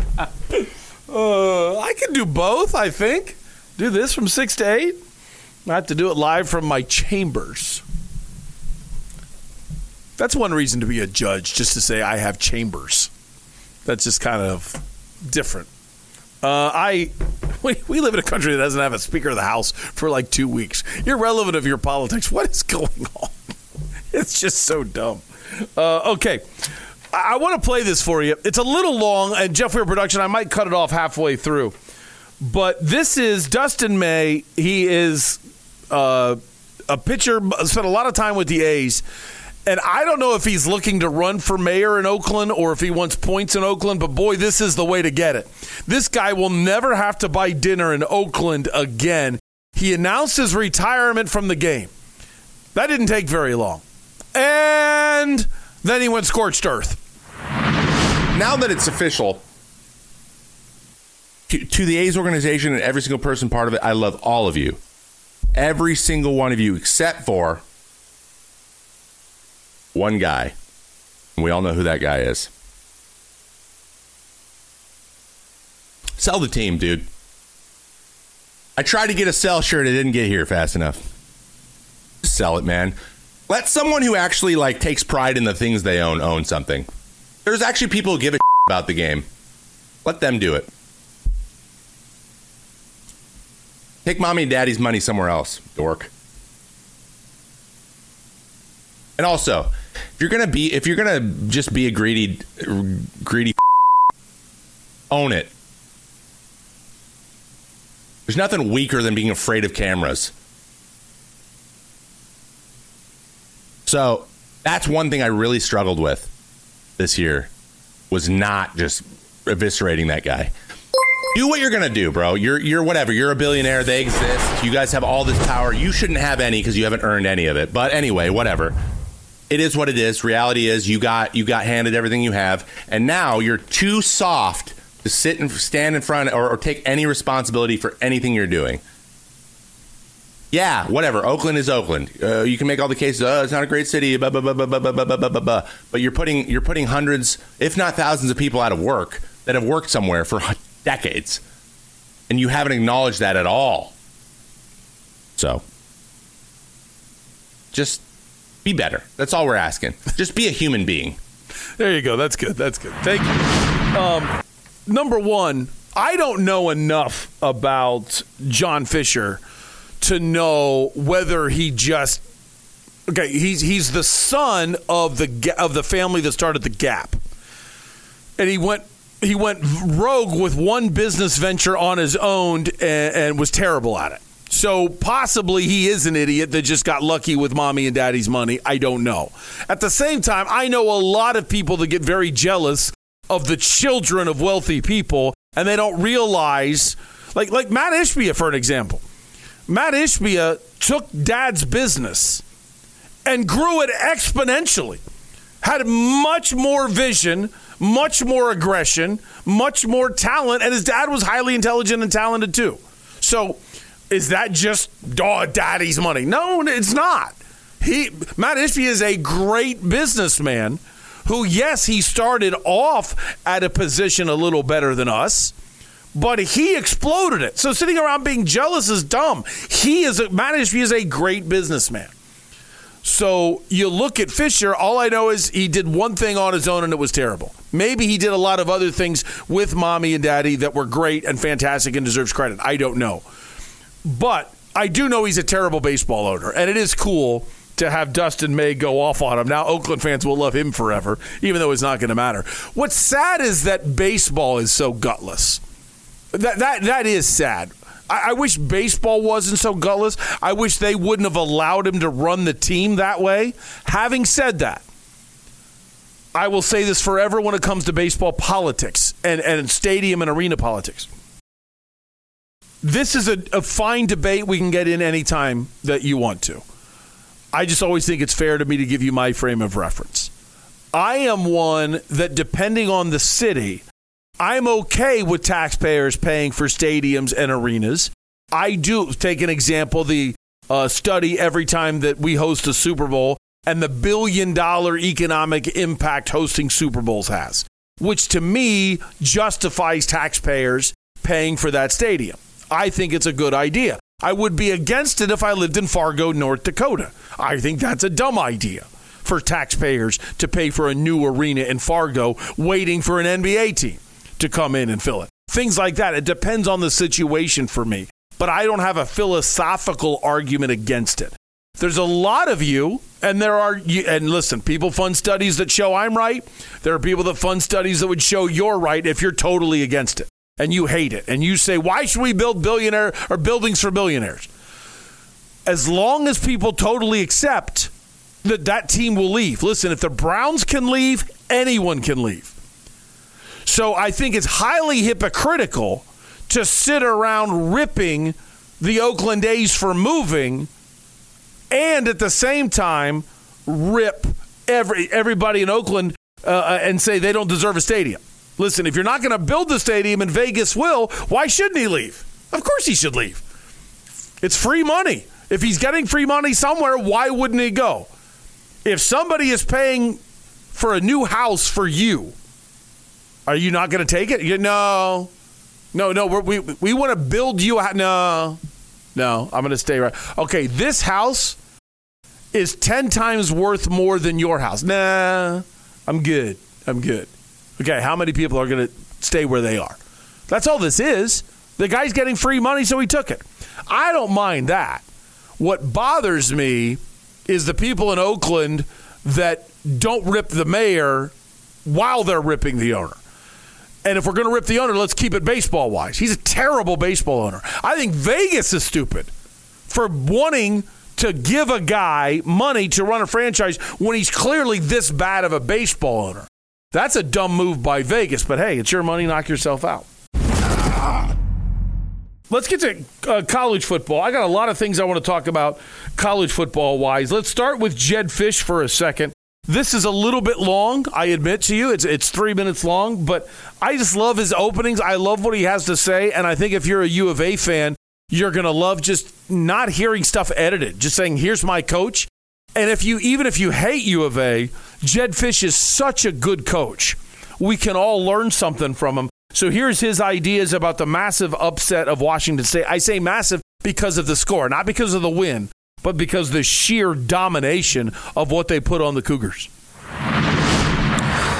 I can do both, I think. Do this from 6 to 8. I have to do it live from my chambers. That's one reason to be a judge, just to say I have chambers. That's just kind of different. Uh, I we, we live in a country that doesn't have a Speaker of the House for like two weeks. Irrelevant of your politics, what is going on? It's just so dumb. Uh, okay, I, I want to play this for you. It's a little long, and Jeff Weir production. I might cut it off halfway through, but this is Dustin May. He is uh, a pitcher. Spent a lot of time with the A's. And I don't know if he's looking to run for mayor in Oakland or if he wants points in Oakland, but boy, this is the way to get it. This guy will never have to buy dinner in Oakland again. He announced his retirement from the game. That didn't take very long. And then he went scorched earth. Now that it's official, to, the A's organization and every single person part of it, I love all of you. Every single one of you, except for one guy. We all know who that guy is. Sell the team, dude. I tried to get a sell shirt, it didn't get here fast enough. Sell it, man. Let someone who actually like takes pride in the things they own own something. There's actually people who give a about the game. Let them do it. Take mommy and daddy's money somewhere else, dork. And also, if you're gonna be, if you're gonna just be a greedy, greedy, own it. There's nothing weaker than being afraid of cameras. So that's one thing I really struggled with this year was not just eviscerating that guy. Do what you're gonna do, bro. You're you're whatever. You're a billionaire. They exist. You guys have all this power. You shouldn't have any because you haven't earned any of it. But anyway, whatever. It is what it is. Reality is you got you got handed everything you have, and now you're too soft to sit and stand in front or, or take any responsibility for anything you're doing. Yeah, whatever. Oakland is Oakland. Uh, you can make all the cases. Oh, it's not a great city. Blah, blah, blah, blah, blah, blah, blah, blah, blah. But you're putting you're putting hundreds, if not thousands, of people out of work that have worked somewhere for decades, and you haven't acknowledged that at all. So, just be better. That's all we're asking. Just be a human being. There you go. That's good. That's good. Thank you. Um, number one, I don't know enough about John Fisher to know whether he just okay. He's he's the son of the of the family that started the Gap, and he went he went rogue with one business venture on his own and, and was terrible at it. So possibly he is an idiot that just got lucky with mommy and daddy's money. I don't know. At the same time, I know a lot of people that get very jealous of the children of wealthy people and they don't realize Like like Matt Ishbia, for an example. Matt Ishbia took dad's business and grew it exponentially. Had much more vision, much more aggression, much more talent, and his dad was highly intelligent and talented too. So, is that just oh, daddy's money? No, it's not. He Matt Ishbia is a great businessman who, yes, he started off at a position a little better than us, but he exploded it. So sitting around being jealous is dumb. He is a, Matt Ishbia is a great businessman. So you look at Fisher, all I know is he did one thing on his own and it was terrible. Maybe he did a lot of other things with mommy and daddy that were great and fantastic and deserves credit. I don't know. But I do know he's a terrible baseball owner, and it is cool to have Dustin May go off on him. Now Oakland fans will love him forever, even though it's not going to matter. What's sad is that baseball is so gutless. That that that is sad. I, I wish baseball wasn't so gutless. I wish they wouldn't have allowed him to run the team that way. Having said that, I will say this forever when it comes to baseball politics and, and stadium and arena politics. This is a, a fine debate we can get in anytime that you want to. I just always think it's fair to me to give you my frame of reference. I am one that, depending on the city, I'm okay with taxpayers paying for stadiums and arenas. I do take an example the uh, study every time that we host a Super Bowl and the billion dollar economic impact hosting Super Bowls has, which to me justifies taxpayers paying for that stadium. I think it's a good idea. I would be against it if I lived in Fargo, North Dakota. I think that's a dumb idea for taxpayers to pay for a new arena in Fargo waiting for an NBA team to come in and fill it. Things like that. It depends on the situation for me. But I don't have a philosophical argument against it. There's a lot of you, and there are, and listen, people fund studies that show I'm right. There are people that fund studies that would show you're right if you're totally against it and you hate it. And you say, why should we build billionaire or buildings for billionaires? As long as people totally accept that that team will leave. Listen, if the Browns can leave, anyone can leave. So I think it's highly hypocritical to sit around ripping the Oakland A's for moving and at the same time rip every everybody in Oakland uh, and say they don't deserve a stadium. Listen, if you're not going to build the stadium and Vegas will, why shouldn't he leave? Of course he should leave. It's free money. If he's getting free money somewhere, why wouldn't he go? If somebody is paying for a new house for you, are you not going to take it? You, no, no, no. we we want to build you. A, no, no. I'm going to stay right. Okay, this house is ten times worth more than your house. Nah, I'm good. I'm good. Okay, how many people are going to stay where they are? That's all this is. The guy's getting free money, so he took it. I don't mind that. What bothers me is the people in Oakland that don't rip the mayor while they're ripping the owner. And if we're going to rip the owner, let's keep it baseball wise. He's a terrible baseball owner. I think Vegas is stupid for wanting to give a guy money to run a franchise when he's clearly this bad of a baseball owner. That's a dumb move by Vegas, but hey, it's your money, knock yourself out. Let's get to uh, college football. I got a lot of things I want to talk about college football wise. Let's start with Jedd Fisch for a second. This is a little bit long, I admit to you. It's it's 3 minutes long, but I just love his openings. I love what he has to say, and I think if you're a U of A fan, you're going to love just not hearing stuff edited, just saying, "Here's my coach." And if you even if you hate U of A, Jedd Fisch is such a good coach. We can all learn something from him. So here's his ideas about the massive upset of Washington State. I say massive because of the score, not because of the win, but because the sheer domination of what they put on the Cougars.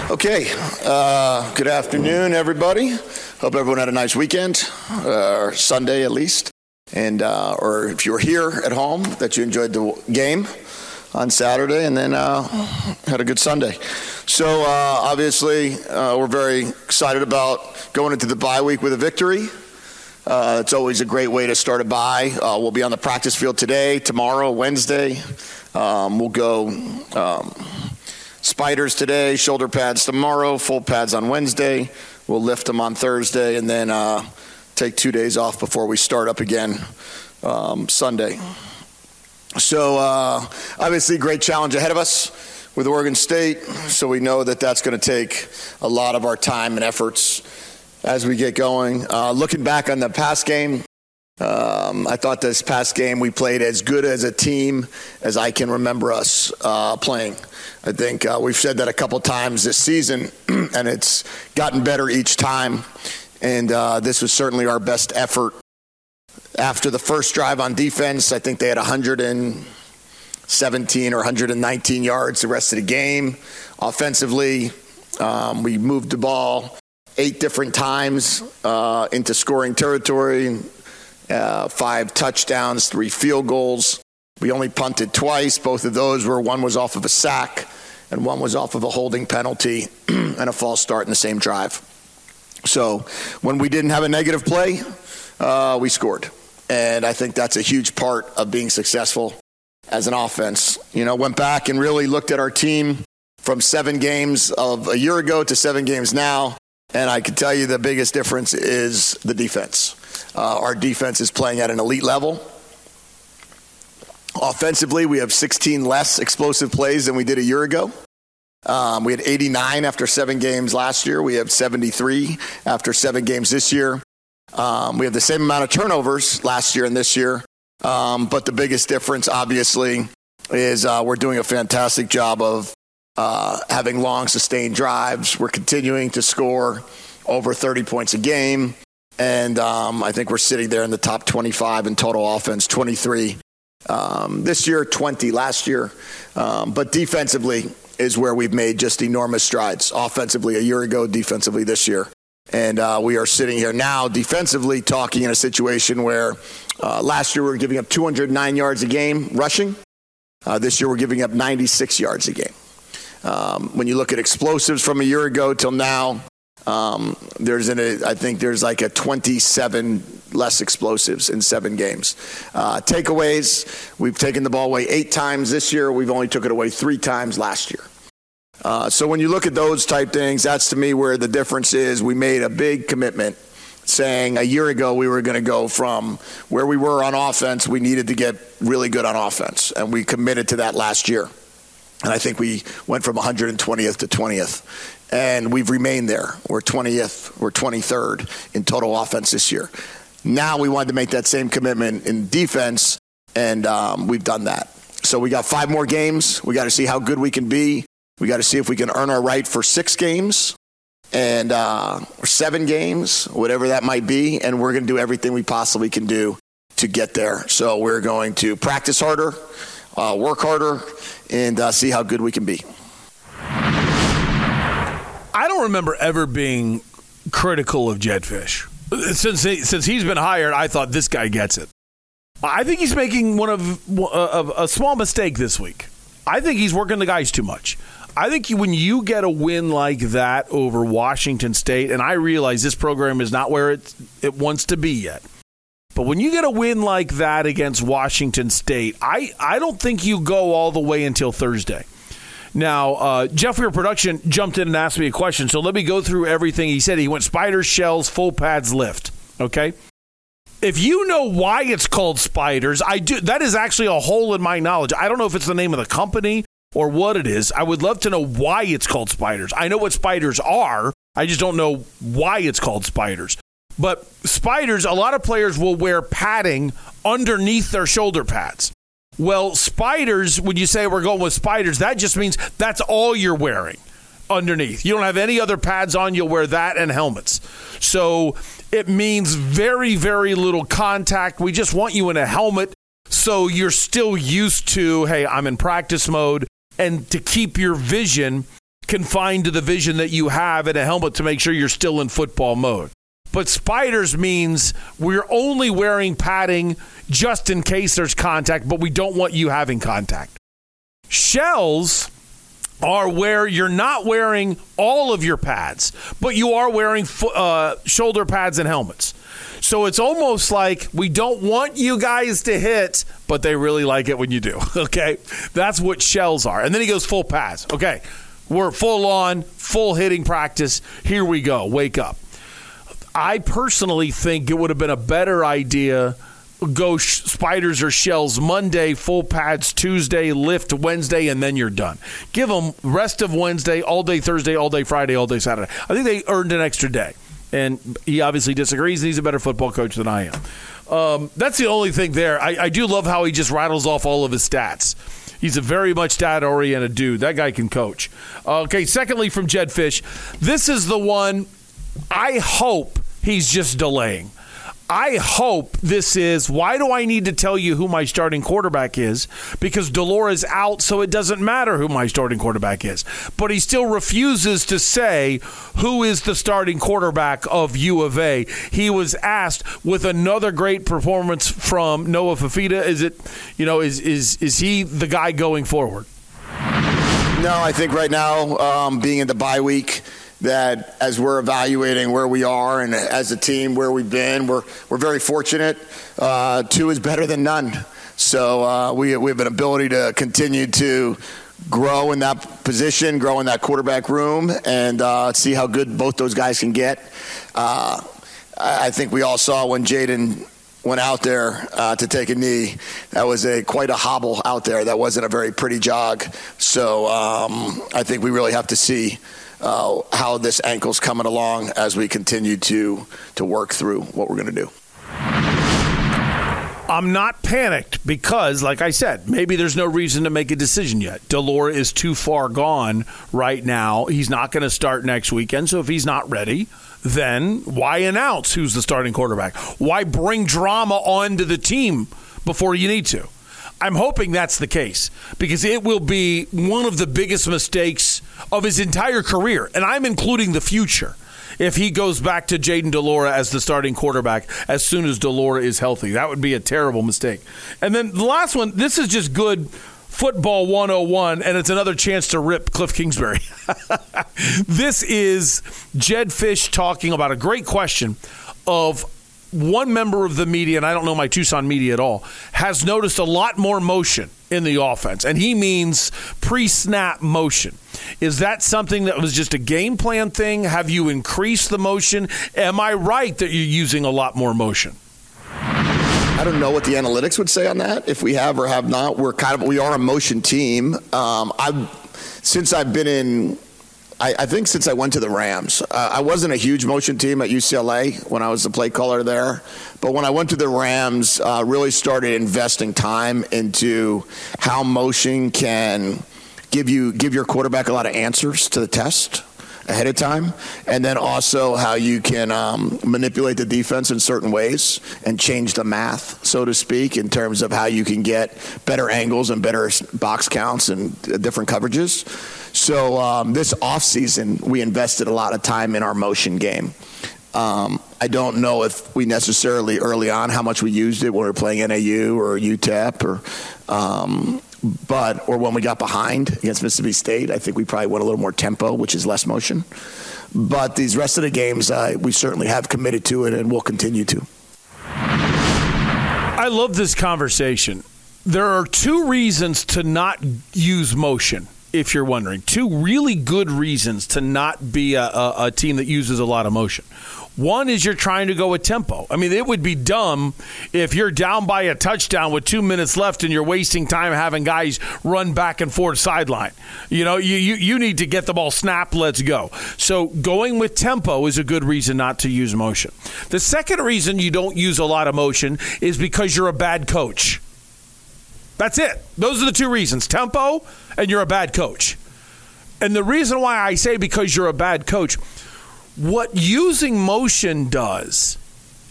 Okay, uh, good afternoon, everybody. Hope everyone had a nice weekend, uh, or Sunday at least, and uh, or if you were here at home, that you enjoyed the game on Saturday, and then uh, had a good Sunday. So uh, obviously, uh, we're very excited about going into the bye week with a victory. Uh, it's always a great way to start a bye. Uh, we'll be on the practice field today, tomorrow, Wednesday. Um, we'll go um, spiders today, shoulder pads tomorrow, full pads on Wednesday. We'll lift them on Thursday, and then uh, take two days off before we start up again um, Sunday. So uh, obviously, great challenge ahead of us with Oregon State. So we know that that's going to take a lot of our time and efforts as we get going. Uh, looking back on the past game, um, I thought this past game we played as good as a team as I can remember us uh, playing. I think uh, we've said that a couple times this season, and it's gotten better each time. And uh, this was certainly our best effort. After the first drive on defense, I think they had 117 or 119 yards the rest of the game. Offensively, um, we moved the ball eight different times uh, into scoring territory uh, five touchdowns, three field goals. We only punted twice. Both of those were one was off of a sack and one was off of a holding penalty and a false start in the same drive. So when we didn't have a negative play, uh, we scored. And I think that's a huge part of being successful as an offense. You know, went back and really looked at our team from seven games of a year ago to seven games now. And I can tell you the biggest difference is the defense. Uh, our defense is playing at an elite level. Offensively, we have 16 less explosive plays than we did a year ago. Um, we had 89 after seven games last year. We have 73 after seven games this year. Um, we have the same amount of turnovers last year and this year. Um, but the biggest difference, obviously, is uh, we're doing a fantastic job of uh, having long, sustained drives. We're continuing to score over 30 points a game. And um, I think we're sitting there in the top 25 in total offense, 23 um, this year, 20 last year. Um, but defensively is where we've made just enormous strides. Offensively, a year ago, defensively this year. And uh, we are sitting here now defensively talking in a situation where uh, last year we were giving up 209 yards a game rushing. Uh, this year we're giving up 96 yards a game. Um, when you look at explosives from a year ago till now, um, there's an, a, I think there's like a 27 less explosives in seven games. Uh, takeaways, we've taken the ball away eight times this year. We've only took it away three times last year. Uh, so when you look at those type things, that's to me where the difference is. We made a big commitment saying a year ago we were going to go from where we were on offense, we needed to get really good on offense. And we committed to that last year. And I think we went from 120th to 20th and we've remained there. We're 20th, we're 23rd in total offense this year. Now we wanted to make that same commitment in defense, and um, we've done that. So we got five more games. We got to see how good we can be. We got to see if we can earn our right for six games and uh, or seven games, whatever that might be. And we're going to do everything we possibly can do to get there. So we're going to practice harder, uh, work harder, and uh, see how good we can be. I don't remember ever being critical of Fisch Since he, since he's been hired, I thought this guy gets it. I think he's making one of uh, a small mistake this week. I think he's working the guys too much. I think when you get a win like that over Washington State, and I realize this program is not where it it wants to be yet, but when you get a win like that against Washington State, I, I don't think you go all the way until Thursday. Now, uh, Jeff, your production jumped in and asked me a question, so let me go through everything he said. He went spiders, shells, full pads, lift. Okay. If you know why it's called spiders, I do. That is actually a hole in my knowledge. I don't know if it's the name of the company or what it is. I would love to know why it's called spiders. I know what spiders are. I just don't know why it's called spiders. But spiders, a lot of players will wear padding underneath their shoulder pads. Well, spiders, when you say we're going with spiders, that just means that's all you're wearing underneath. You don't have any other pads on, you'll wear that and helmets. So it means very, very little contact. We just want you in a helmet so you're still used to, hey, I'm in practice mode, and to keep your vision confined to the vision that you have in a helmet to make sure you're still in football mode. But spiders means we're only wearing padding just in case there's contact, but we don't want you having contact. Shells are where you're not wearing all of your pads, but you are wearing uh, shoulder pads and helmets. So it's almost like we don't want you guys to hit, but they really like it when you do. Okay. That's what shells are. And then he goes full pads. Okay. We're full on, full hitting practice. Here we go. Wake up. I personally think it would have been a better idea go sh- spiders or shells Monday, full pads Tuesday, lift Wednesday, and then you're done. Give them rest of Wednesday, all day Thursday, all day Friday, all day Saturday. I think they earned an extra day. And he obviously disagrees, and he's a better football coach than I am. Um, that's the only thing there. I, I do love how he just rattles off all of his stats. He's a very much stat oriented dude. That guy can coach. Okay, secondly, from Jedd Fisch, this is the one I hope he's just delaying. I hope this is why do I need to tell you who my starting quarterback is? Because de Laura's out, so it doesn't matter who my starting quarterback is. But he still refuses to say who is the starting quarterback of U of A. He was asked with another great performance from Noah Fifita. Is it, you know, is is is he the guy going forward? No, I think right now, um, being in the bye week, that as we're evaluating where we are and as a team where we've been, we're we're very fortunate. Uh, two is better than none, so uh, we we have an ability to continue to grow in that position, grow in that quarterback room, and uh, see how good both those guys can get. Uh, I think we all saw when Jayden went out there uh, to take a knee. That was a quite a hobble out there. That wasn't a very pretty jog. So um, I think we really have to see uh, how this ankle's coming along as we continue to to work through what we're going to do. I'm not panicked because, like I said, maybe there's no reason to make a decision yet. de Laura is too far gone right now. He's not going to start next weekend. So if he's not ready, then why announce who's the starting quarterback? Why bring drama onto the team before you need to? I'm hoping that's the case because it will be one of the biggest mistakes of his entire career, and I'm including the future. If he goes back to Jayden de Laura as the starting quarterback as soon as de Laura is healthy, that would be a terrible mistake. And then the last one, this is just good football 101 and it's another chance to rip Kliff Kingsbury this is Jedd Fisch talking about a great question of one member of the media, and I don't know my Tucson media at all, has noticed a lot more motion in the offense, and he means pre snap motion. Is that something that was just a game plan thing? Have you increased the motion? Am I right that you're using a lot more motion? I don't know what the analytics would say on that. If we have or have not, we're kind of we are a motion team. Um, I've since I've been in I, I, think since I went to the Rams, uh, I wasn't a huge motion team at UCLA when I was the play caller there. But when I went to the Rams, uh, really started investing time into how motion can give you give your quarterback a lot of answers to the test ahead of time, and then also how you can um, manipulate the defense in certain ways and change the math, so to speak, in terms of how you can get better angles and better box counts and different coverages. So um, this offseason, we invested a lot of time in our motion game. Um, I don't know if we necessarily early on how much we used it when we were playing NAU or UTEP or, um, but or when we got behind against Mississippi State. I think we probably went a little more tempo, which is less motion. But these rest of the games, uh, we certainly have committed to it and will continue to. I love this conversation. There are two reasons to not use motion if you're wondering. Two really good reasons to not be a, a, a, team that uses a lot of motion. One is you're trying to go with tempo. I mean, it would be dumb if you're down by a touchdown with two minutes left and you're wasting time having guys run back and forth sideline. You know, you, you, you need to get the ball snap, let's go. So going with tempo is a good reason not to use motion. The second reason you don't use a lot of motion is because you're a bad coach. That's it. Those are the two reasons tempo and you're a bad coach. And the reason why I say because you're a bad coach, what using motion does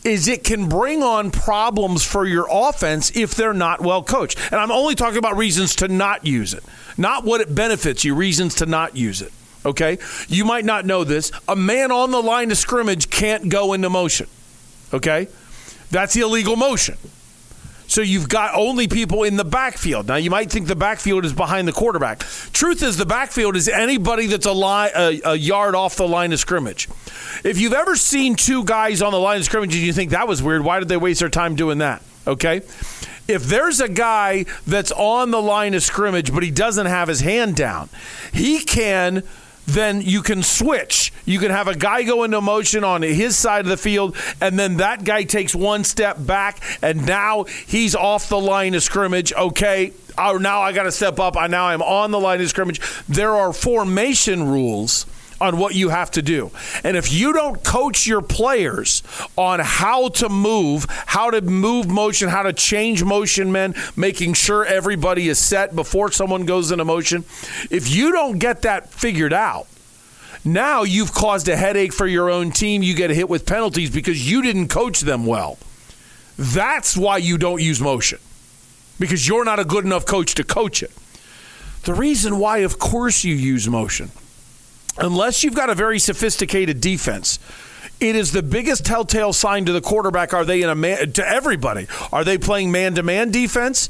is it can bring on problems for your offense if they're not well coached. And I'm only talking about reasons to not use it, not what it benefits you, reasons to not use it. Okay? You might not know this. A man on the line of scrimmage can't go into motion. Okay? That's the illegal motion. So you've got only people in the backfield. Now you might think the backfield is behind the quarterback. Truth is, the backfield is anybody that's a, line, a, a yard off the line of scrimmage. If you've ever seen two guys on the line of scrimmage and you think that was weird, why did they waste their time doing that? Okay. If there's a guy that's on the line of scrimmage, but he doesn't have his hand down, he can then you can switch. You can have a guy go into motion on his side of the field, and then that guy takes one step back, and now he's off the line of scrimmage. Okay, oh, now I got to step up. I now I'm on the line of scrimmage. There are formation rules on what you have to do. And if you don't coach your players on how to move, how to move motion, how to change motion men, making sure everybody is set before someone goes into motion, if you don't get that figured out, now you've caused a headache for your own team. You get hit with penalties because you didn't coach them well. That's why you don't use motion because you're not a good enough coach to coach it. The reason why, of course, you use motion unless you've got a very sophisticated defense, it is the biggest telltale sign to the quarterback. Are they in a man to everybody? Are they playing man to man defense?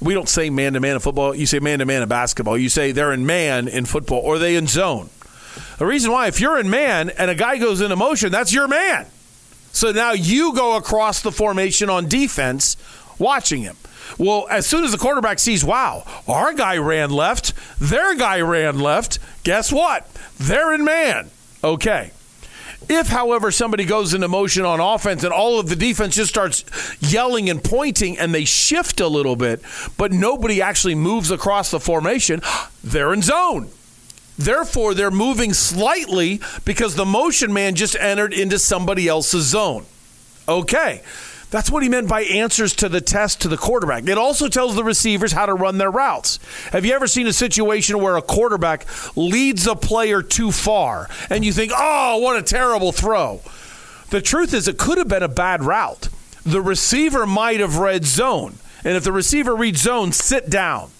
We don't say man to man in football. You say man to man in basketball. You say they're in man in football, or they in zone. The reason why, if you're in man and a guy goes into motion, that's your man. So now you go across the formation on defense, watching him. Well, as soon as the quarterback sees, wow, our guy ran left, their guy ran left, guess what? They're in man. Okay. If, however, somebody goes into motion on offense and all of the defense just starts yelling and pointing and they shift a little bit, but nobody actually moves across the formation, they're in zone. Therefore, they're moving slightly because the motion man just entered into somebody else's zone. Okay. That's what he meant by answers to the test to the quarterback. It also tells the receivers how to run their routes. Have you ever seen a situation where a quarterback leads a player too far and you think, oh, what a terrible throw? The truth is, it could have been a bad route. The receiver might have read zone. And if the receiver reads zone, sit down.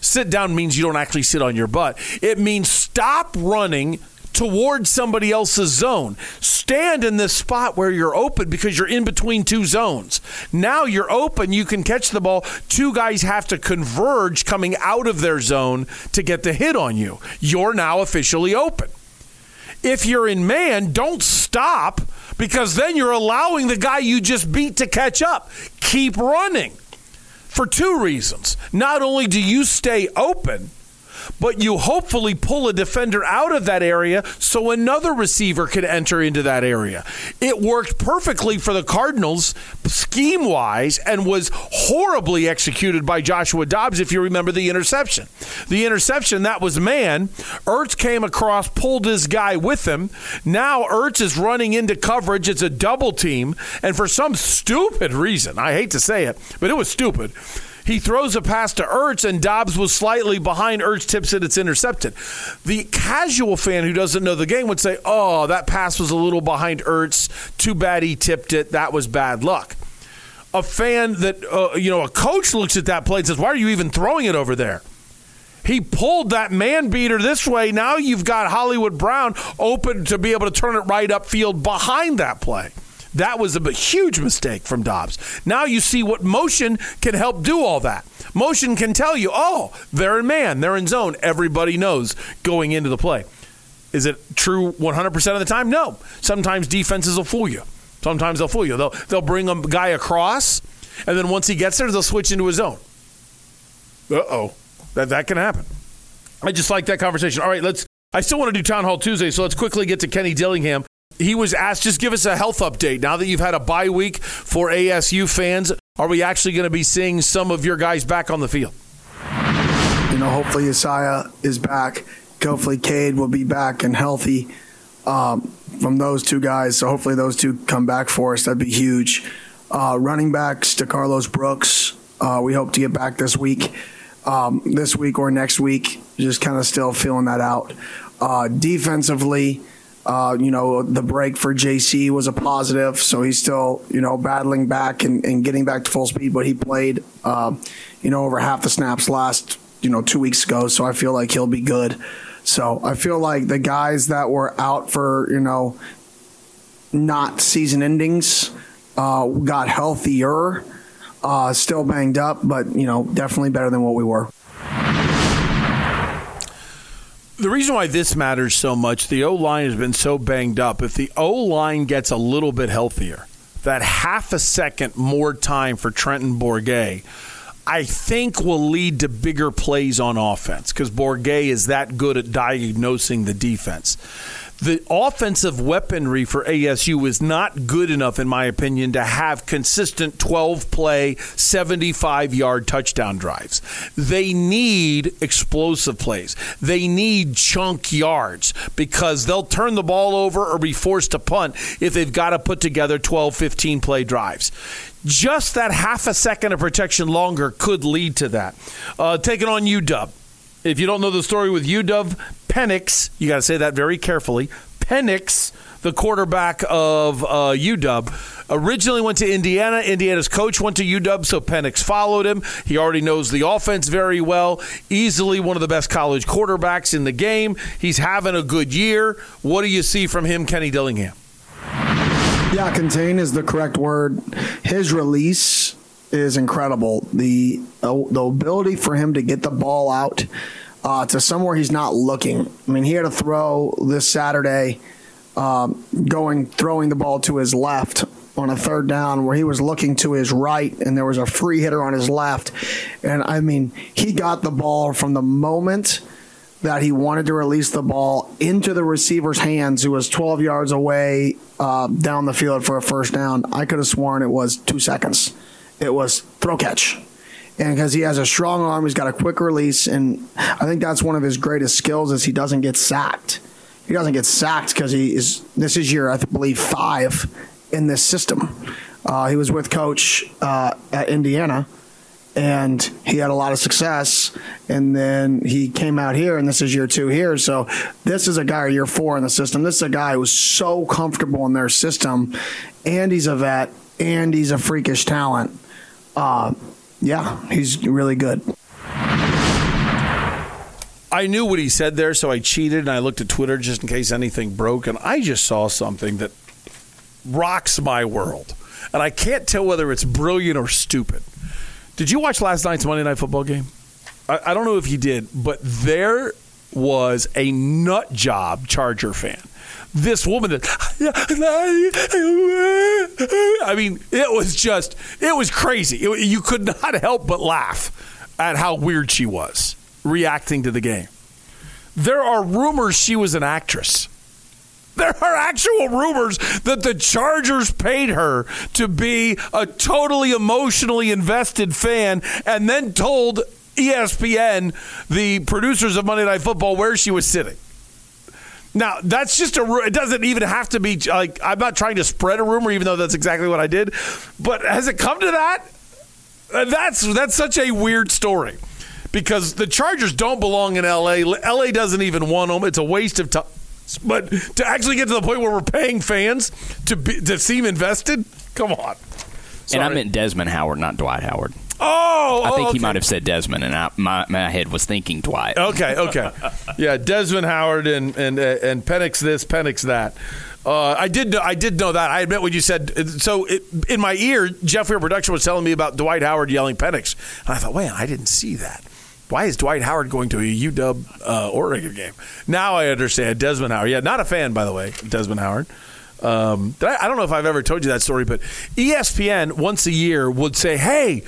Sit down means you don't actually sit on your butt. It means stop running towards somebody else's zone. Stand in this spot where you're open because you're in between two zones. Now you're open, you can catch the ball. Two guys have to converge coming out of their zone to get the hit on you. You're now officially open. If you're in man, don't stop because then you're allowing the guy you just beat to catch up. Keep running for two reasons. Not only do you stay open, but you hopefully pull a defender out of that area so another receiver can enter into that area. It worked perfectly for the Cardinals scheme wise and was horribly executed by Joshua Dobbs, if you remember the interception. The interception, that was man. Ertz came across, pulled his guy with him. Now Ertz is running into coverage. It's a double team. And for some stupid reason, I hate to say it, but it was stupid he throws a pass to Ertz, and Dobbs was slightly behind. Ertz tips it, it's intercepted. The casual fan who doesn't know the game would say, oh, that pass was a little behind Ertz. Too bad he tipped it. That was bad luck. A fan that, uh, you know, a coach looks at that play and says, why are you even throwing it over there? He pulled that man beater this way. Now you've got Hollywood Brown open to be able to turn it right upfield behind that play. That was a huge mistake from Dobbs. Now you see what motion can help do all that. Motion can tell you, oh, they're in man, they're in zone. Everybody knows going into the play. Is it true 100% of the time? No. Sometimes defenses will fool you. Sometimes they'll fool you. They'll, they'll bring a guy across, and then once he gets there, they'll switch into his zone. Uh oh. That, that can happen. I just like that conversation. All right, let's. I still want to do Town Hall Tuesday, so let's quickly get to Kenny Dillingham he was asked, just give us a health update. Now that you've had a bye week for ASU fans, are we actually going to be seeing some of your guys back on the field? You know, hopefully Isaiah is back. Hopefully Cade will be back and healthy um, from those two guys. So hopefully those two come back for us. That'd be huge. Uh, running backs to Carlos Brooks. Uh, we hope to get back this week, um, this week or next week. Just kind of still feeling that out. Uh, defensively, uh, you know, the break for JC was a positive, so he's still, you know, battling back and, and getting back to full speed. But he played, uh, you know, over half the snaps last, you know, two weeks ago, so I feel like he'll be good. So I feel like the guys that were out for, you know, not season endings uh, got healthier, uh, still banged up, but, you know, definitely better than what we were the reason why this matters so much, the O line has been so banged up. If the O line gets a little bit healthier, that half a second more time for Trenton Bourguet, I think will lead to bigger plays on offense because Bourguet is that good at diagnosing the defense the offensive weaponry for ASU is not good enough, in my opinion, to have consistent 12 play, 75 yard touchdown drives. They need explosive plays. They need chunk yards because they'll turn the ball over or be forced to punt if they've got to put together 12, 15 play drives just that half a second of protection longer could lead to that. Uh, taking on UW. If you don't know the story with UW, Penix, you got to say that very carefully. Penix, the quarterback of uh, UW, originally went to Indiana. Indiana's coach went to UW, so Penix followed him. He already knows the offense very well. Easily one of the best college quarterbacks in the game. He's having a good year. What do you see from him, Kenny Dillingham? Yeah, contain is the correct word. His release is incredible. The uh, the ability for him to get the ball out uh, to somewhere he's not looking. I mean, he had a throw this Saturday, um, going throwing the ball to his left on a third down where he was looking to his right and there was a free hitter on his left. And I mean, he got the ball from the moment that he wanted to release the ball into the receiver's hands, who was 12 yards away uh, down the field for a first down. I could have sworn it was two seconds it was throw catch. And because he has a strong arm, he's got a quick release, and I think that's one of his greatest skills is he doesn't get sacked. He doesn't get sacked because he is. This is year I believe five in this system. Uh, he was with coach uh, at Indiana, and he had a lot of success. And then he came out here, and this is year two here. So this is a guy year four in the system. This is a guy who's so comfortable in their system, and he's a vet, and he's a freakish talent uh, yeah, he's really good. I knew what he said there, so I cheated and I looked at Twitter just in case anything broke, and I just saw something that rocks my world. And I can't tell whether it's brilliant or stupid. Did you watch last night's Monday Night Football game? I, I don't know if you did, but there was a nut job Charger fan this woman that I mean, it was just it was crazy. It, you could not help but laugh at how weird she was reacting to the game. There are rumors she was an actress. There are actual rumors that the Chargers paid her to be a totally emotionally invested fan and then told ESPN, the producers of Monday Night Football, where she was sitting. Now that's just a. It doesn't even have to be like I'm not trying to spread a rumor, even though that's exactly what I did. But has it come to that? Uh, that's that's such a weird story because the Chargers don't belong in L.A. L.A. doesn't even want them. It's a waste of time. But to actually get to the point where we're paying fans to be, to seem invested, come on. Sorry. And I meant Desmond Howard, not Dwight Howard. Oh, I think oh, okay. he might have said Desmond, and I, my my head was thinking Dwight. Okay, okay, yeah, Desmond Howard and and uh, and Penix this, Penix that. Uh, I did know, I did know that. I admit what you said. So it, in my ear, Jeff Weir Production was telling me about Dwight Howard yelling Penix, and I thought, wait, I didn't see that. Why is Dwight Howard going to a UW uh, Oregon game? Now I understand. Desmond Howard, yeah, not a fan by the way. Desmond Howard. Um, I, I don't know if I've ever told you that story, but ESPN once a year would say, "Hey."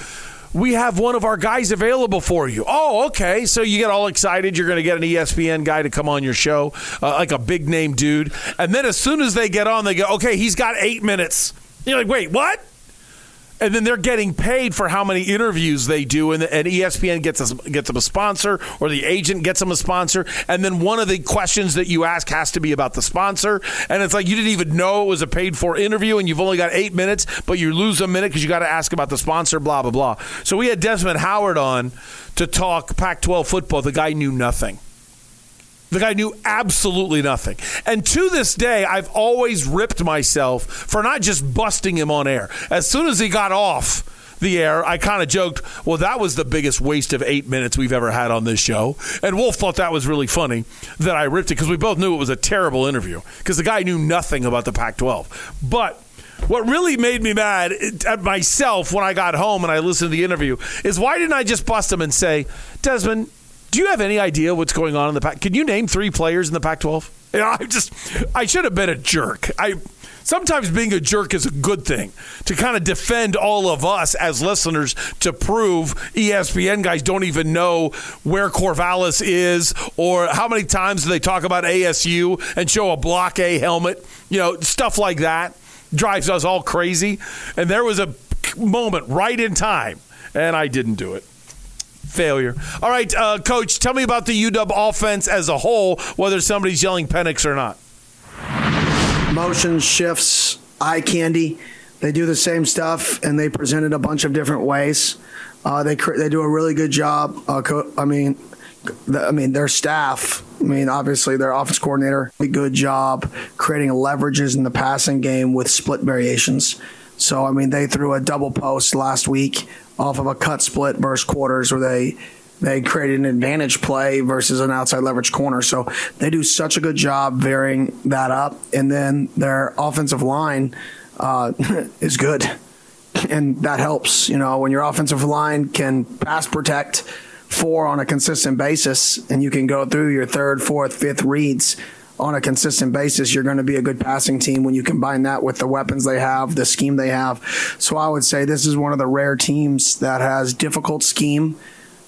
We have one of our guys available for you. Oh, okay. So you get all excited. You're going to get an ESPN guy to come on your show, uh, like a big name dude. And then as soon as they get on, they go, okay, he's got eight minutes. You're like, wait, what? And then they're getting paid for how many interviews they do, and, and ESPN gets gets them a sponsor, or the agent gets them a sponsor, and then one of the questions that you ask has to be about the sponsor, and it's like you didn't even know it was a paid for interview, and you've only got eight minutes, but you lose a minute because you got to ask about the sponsor, blah blah blah. So we had Desmond Howard on to talk Pac-12 football. The guy knew nothing. The guy knew absolutely nothing. And to this day, I've always ripped myself for not just busting him on air. As soon as he got off the air, I kind of joked, well, that was the biggest waste of eight minutes we've ever had on this show. And Wolf thought that was really funny that I ripped it because we both knew it was a terrible interview because the guy knew nothing about the Pac 12. But what really made me mad at myself when I got home and I listened to the interview is why didn't I just bust him and say, Desmond, do you have any idea what's going on in the Pac? Can you name three players in the Pac-12? You know, I just I should have been a jerk. I sometimes being a jerk is a good thing to kind of defend all of us as listeners to prove ESPN guys don't even know where Corvallis is or how many times they talk about ASU and show a block A helmet, you know, stuff like that drives us all crazy. And there was a moment right in time, and I didn't do it. Failure. All right, uh, coach, tell me about the UW offense as a whole, whether somebody's yelling Penix or not. motion shifts, eye candy. They do the same stuff, and they present it a bunch of different ways. Uh, they they do a really good job. Uh, co- I mean, I mean their staff. I mean, obviously their office coordinator, a good job creating leverages in the passing game with split variations. So I mean, they threw a double post last week off of a cut split versus quarters, where they they created an advantage play versus an outside leverage corner. So they do such a good job varying that up. And then their offensive line uh, is good. And that helps. You know, when your offensive line can pass protect four on a consistent basis and you can go through your third, fourth, fifth reads on a consistent basis, you're going to be a good passing team when you combine that with the weapons they have, the scheme they have. So I would say this is one of the rare teams that has difficult scheme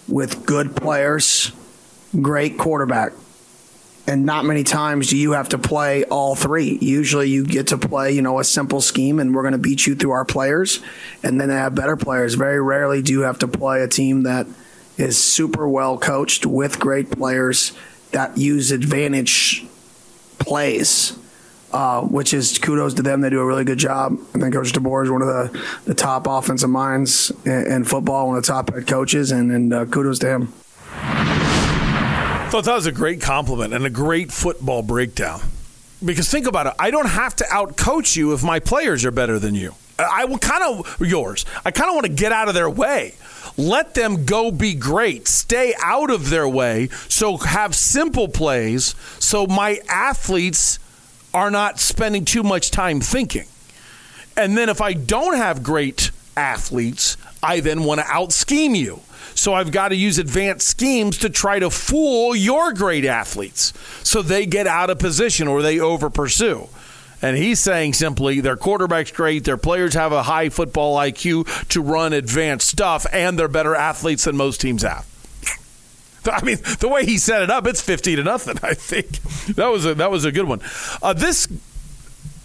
with good players, great quarterback. And not many times do you have to play all three. Usually you get to play, you know, a simple scheme and we're going to beat you through our players. And then they have better players. Very rarely do you have to play a team that is super well coached with great players that use advantage plays. Uh, which is kudos to them. They do a really good job. I think Coach DeBoer is one of the, the top offensive minds in, in football, one of the top head coaches, and, and uh, kudos to him. thought that was a great compliment and a great football breakdown. Because think about it, I don't have to outcoach you if my players are better than you. I will kind of yours. I kind of want to get out of their way. Let them go be great. Stay out of their way. So have simple plays so my athletes are not spending too much time thinking. And then if I don't have great athletes, I then want to out scheme you. So I've got to use advanced schemes to try to fool your great athletes so they get out of position or they over pursue. And he's saying simply their quarterback's great, their players have a high football IQ to run advanced stuff, and they're better athletes than most teams have. I mean, the way he set it up, it's fifty to nothing. I think that was a that was a good one. Uh, this,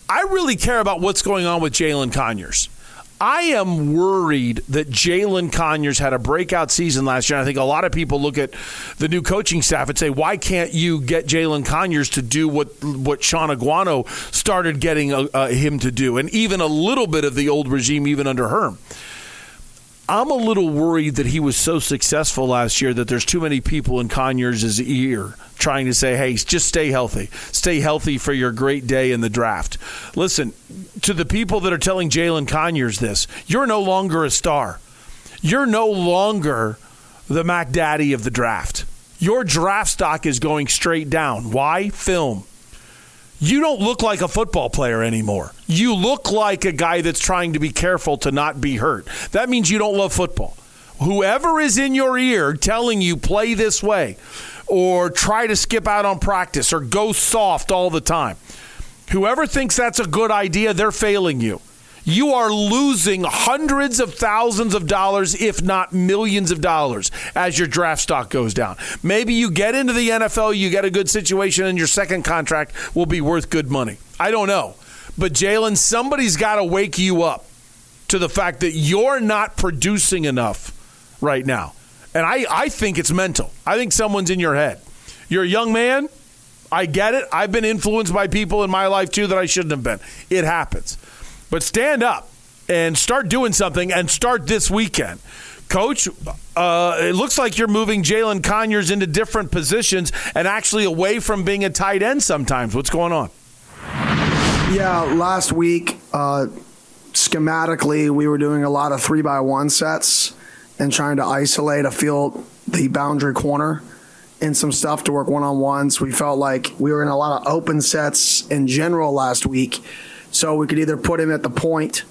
I really care about what's going on with Jalen Conyers. I am worried that Jalen Conyers had a breakout season last year. I think a lot of people look at the new coaching staff and say, "Why can't you get Jalen Conyers to do what what Sean Aguano started getting uh, uh, him to do, and even a little bit of the old regime, even under Herm." I'm a little worried that he was so successful last year that there's too many people in Conyers' ear trying to say, hey, just stay healthy. Stay healthy for your great day in the draft. Listen, to the people that are telling Jalen Conyers this, you're no longer a star. You're no longer the Mac Daddy of the draft. Your draft stock is going straight down. Why? Film you don't look like a football player anymore. You look like a guy that's trying to be careful to not be hurt. That means you don't love football. Whoever is in your ear telling you play this way or try to skip out on practice or go soft all the time, whoever thinks that's a good idea, they're failing you. You are losing hundreds of thousands of dollars, if not millions of dollars, as your draft stock goes down. Maybe you get into the NFL, you get a good situation, and your second contract will be worth good money. I don't know. But Jalen, somebody's got to wake you up to the fact that you're not producing enough right now. And I, I think it's mental. I think someone's in your head. You're a young man. I get it. I've been influenced by people in my life too that I shouldn't have been. It happens. But stand up and start doing something and start this weekend. Coach, uh, it looks like you're moving Jalen Conyers into different positions and actually away from being a tight end sometimes. What's going on? Yeah, last week, uh, schematically, we were doing a lot of three by one sets and trying to isolate a field, the boundary corner, and some stuff to work one on ones. We felt like we were in a lot of open sets in general last week. So we could either put him at the point,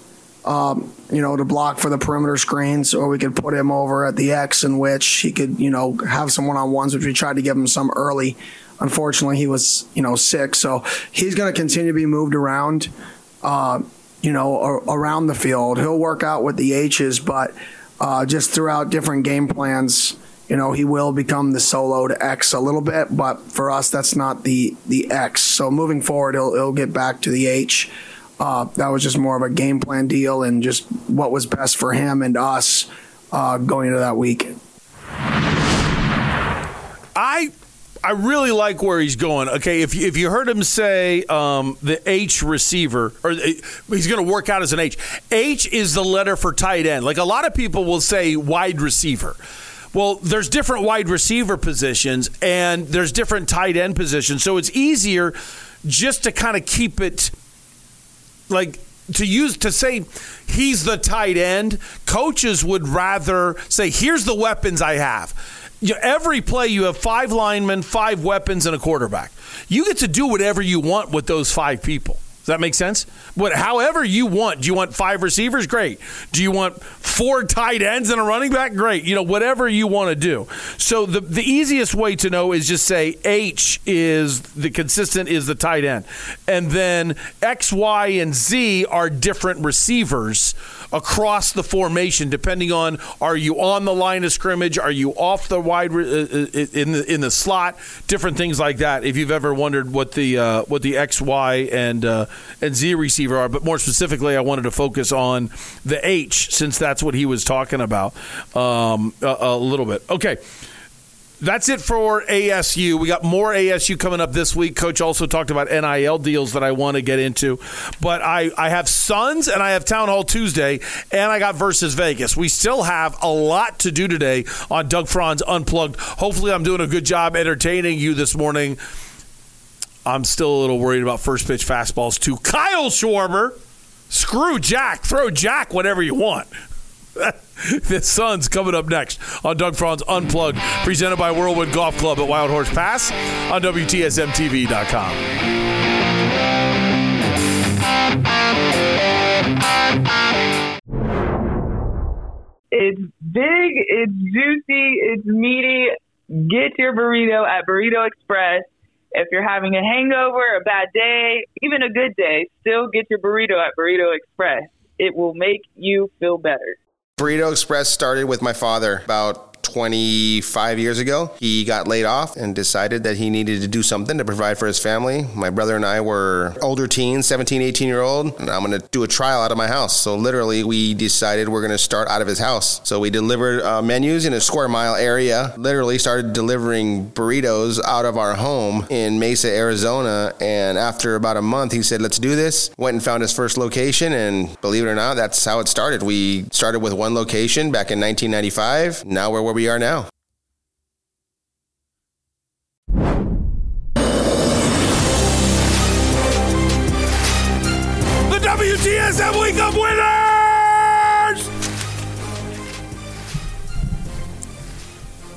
um, you know, to block for the perimeter screens, or we could put him over at the X, in which he could, you know, have some one on ones, which we tried to give him some early. Unfortunately, he was, you know, sick, so he's going to continue to be moved around. uh, you know, around the field. He'll work out with the H's, but uh, just throughout different game plans, you know, he will become the solo to X a little bit. But for us, that's not the the X. So moving forward, he'll he'll get back to the H. Uh, that was just more of a game plan deal and just what was best for him and us uh, going into that week. I I really like where he's going. Okay, if you, if you heard him say um, the H receiver, or uh, he's going to work out as an H. H is the letter for tight end. Like a lot of people will say wide receiver. Well, there's different wide receiver positions and there's different tight end positions, so it's easier just to kind of keep it like to use to say he's the tight end. Coaches would rather say, "Here's the weapons I have." Every play, you have five linemen, five weapons, and a quarterback. You get to do whatever you want with those five people. Does that make sense? What, however you want. Do you want five receivers? Great. Do you want four tight ends and a running back? Great. You know, whatever you want to do. So the the easiest way to know is just say H is the consistent is the tight end, and then X, Y, and Z are different receivers across the formation, depending on are you on the line of scrimmage, are you off the wide uh, in the in the slot, different things like that. If you've ever wondered what the uh, what the X, Y, and uh, and Z receiver are, but more specifically, I wanted to focus on the H since that's what he was talking about um, a, a little bit. Okay. That's it for ASU. We got more ASU coming up this week. Coach also talked about NIL deals that I want to get into. But I, I have Suns and I have Town Hall Tuesday and I got versus Vegas. We still have a lot to do today on Doug Franz Unplugged. Hopefully, I'm doing a good job entertaining you this morning. I'm still a little worried about first pitch fastballs to Kyle Schwarber. Screw Jack. Throw Jack whatever you want. the Suns coming up next on Doug Franz Unplugged, presented by Whirlwind Golf Club at Wild Horse Pass on WTSMTV.com. It's big, it's juicy, it's meaty. Get your burrito at Burrito Express. If you're having a hangover, a bad day, even a good day, still get your burrito at Burrito Express. It will make you feel better. Burrito Express started with my father about 25 years ago. He got laid off and decided that he needed to do something to provide for his family. My brother and I were older teens, 17, 18 year old, and I'm going to do a trial out of my house. So literally, we decided we're going to start out of his house. So we delivered uh, menus in a square mile area, literally started delivering burritos out of our home in Mesa, Arizona. And after about a month, he said, let's do this. Went and found his first location. And believe it or not, that's how it started. We started with one location back in 1995. Now we're we are now. The WTSM Week of Winners!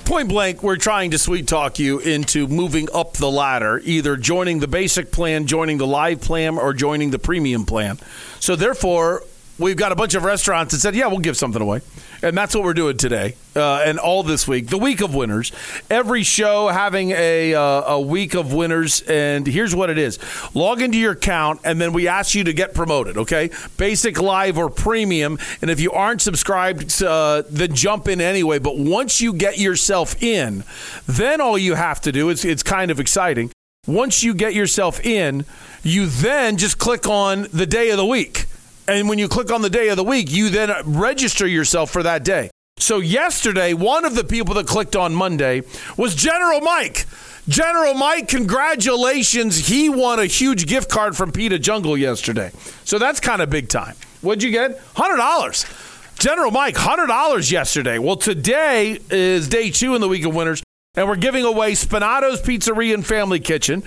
Point blank, we're trying to sweet talk you into moving up the ladder, either joining the basic plan, joining the live plan, or joining the premium plan. So, therefore, we've got a bunch of restaurants that said, yeah, we'll give something away. And that's what we're doing today uh, and all this week. The week of winners. Every show having a, uh, a week of winners. And here's what it is log into your account, and then we ask you to get promoted, okay? Basic, live, or premium. And if you aren't subscribed, uh, then jump in anyway. But once you get yourself in, then all you have to do is it's kind of exciting. Once you get yourself in, you then just click on the day of the week. And when you click on the day of the week, you then register yourself for that day. So yesterday, one of the people that clicked on Monday was General Mike. General Mike, congratulations. He won a huge gift card from Pita Jungle yesterday. So that's kind of big time. What'd you get? $100. General Mike, $100 yesterday. Well, today is day two in the week of winners, and we're giving away Spinato's Pizzeria and Family Kitchen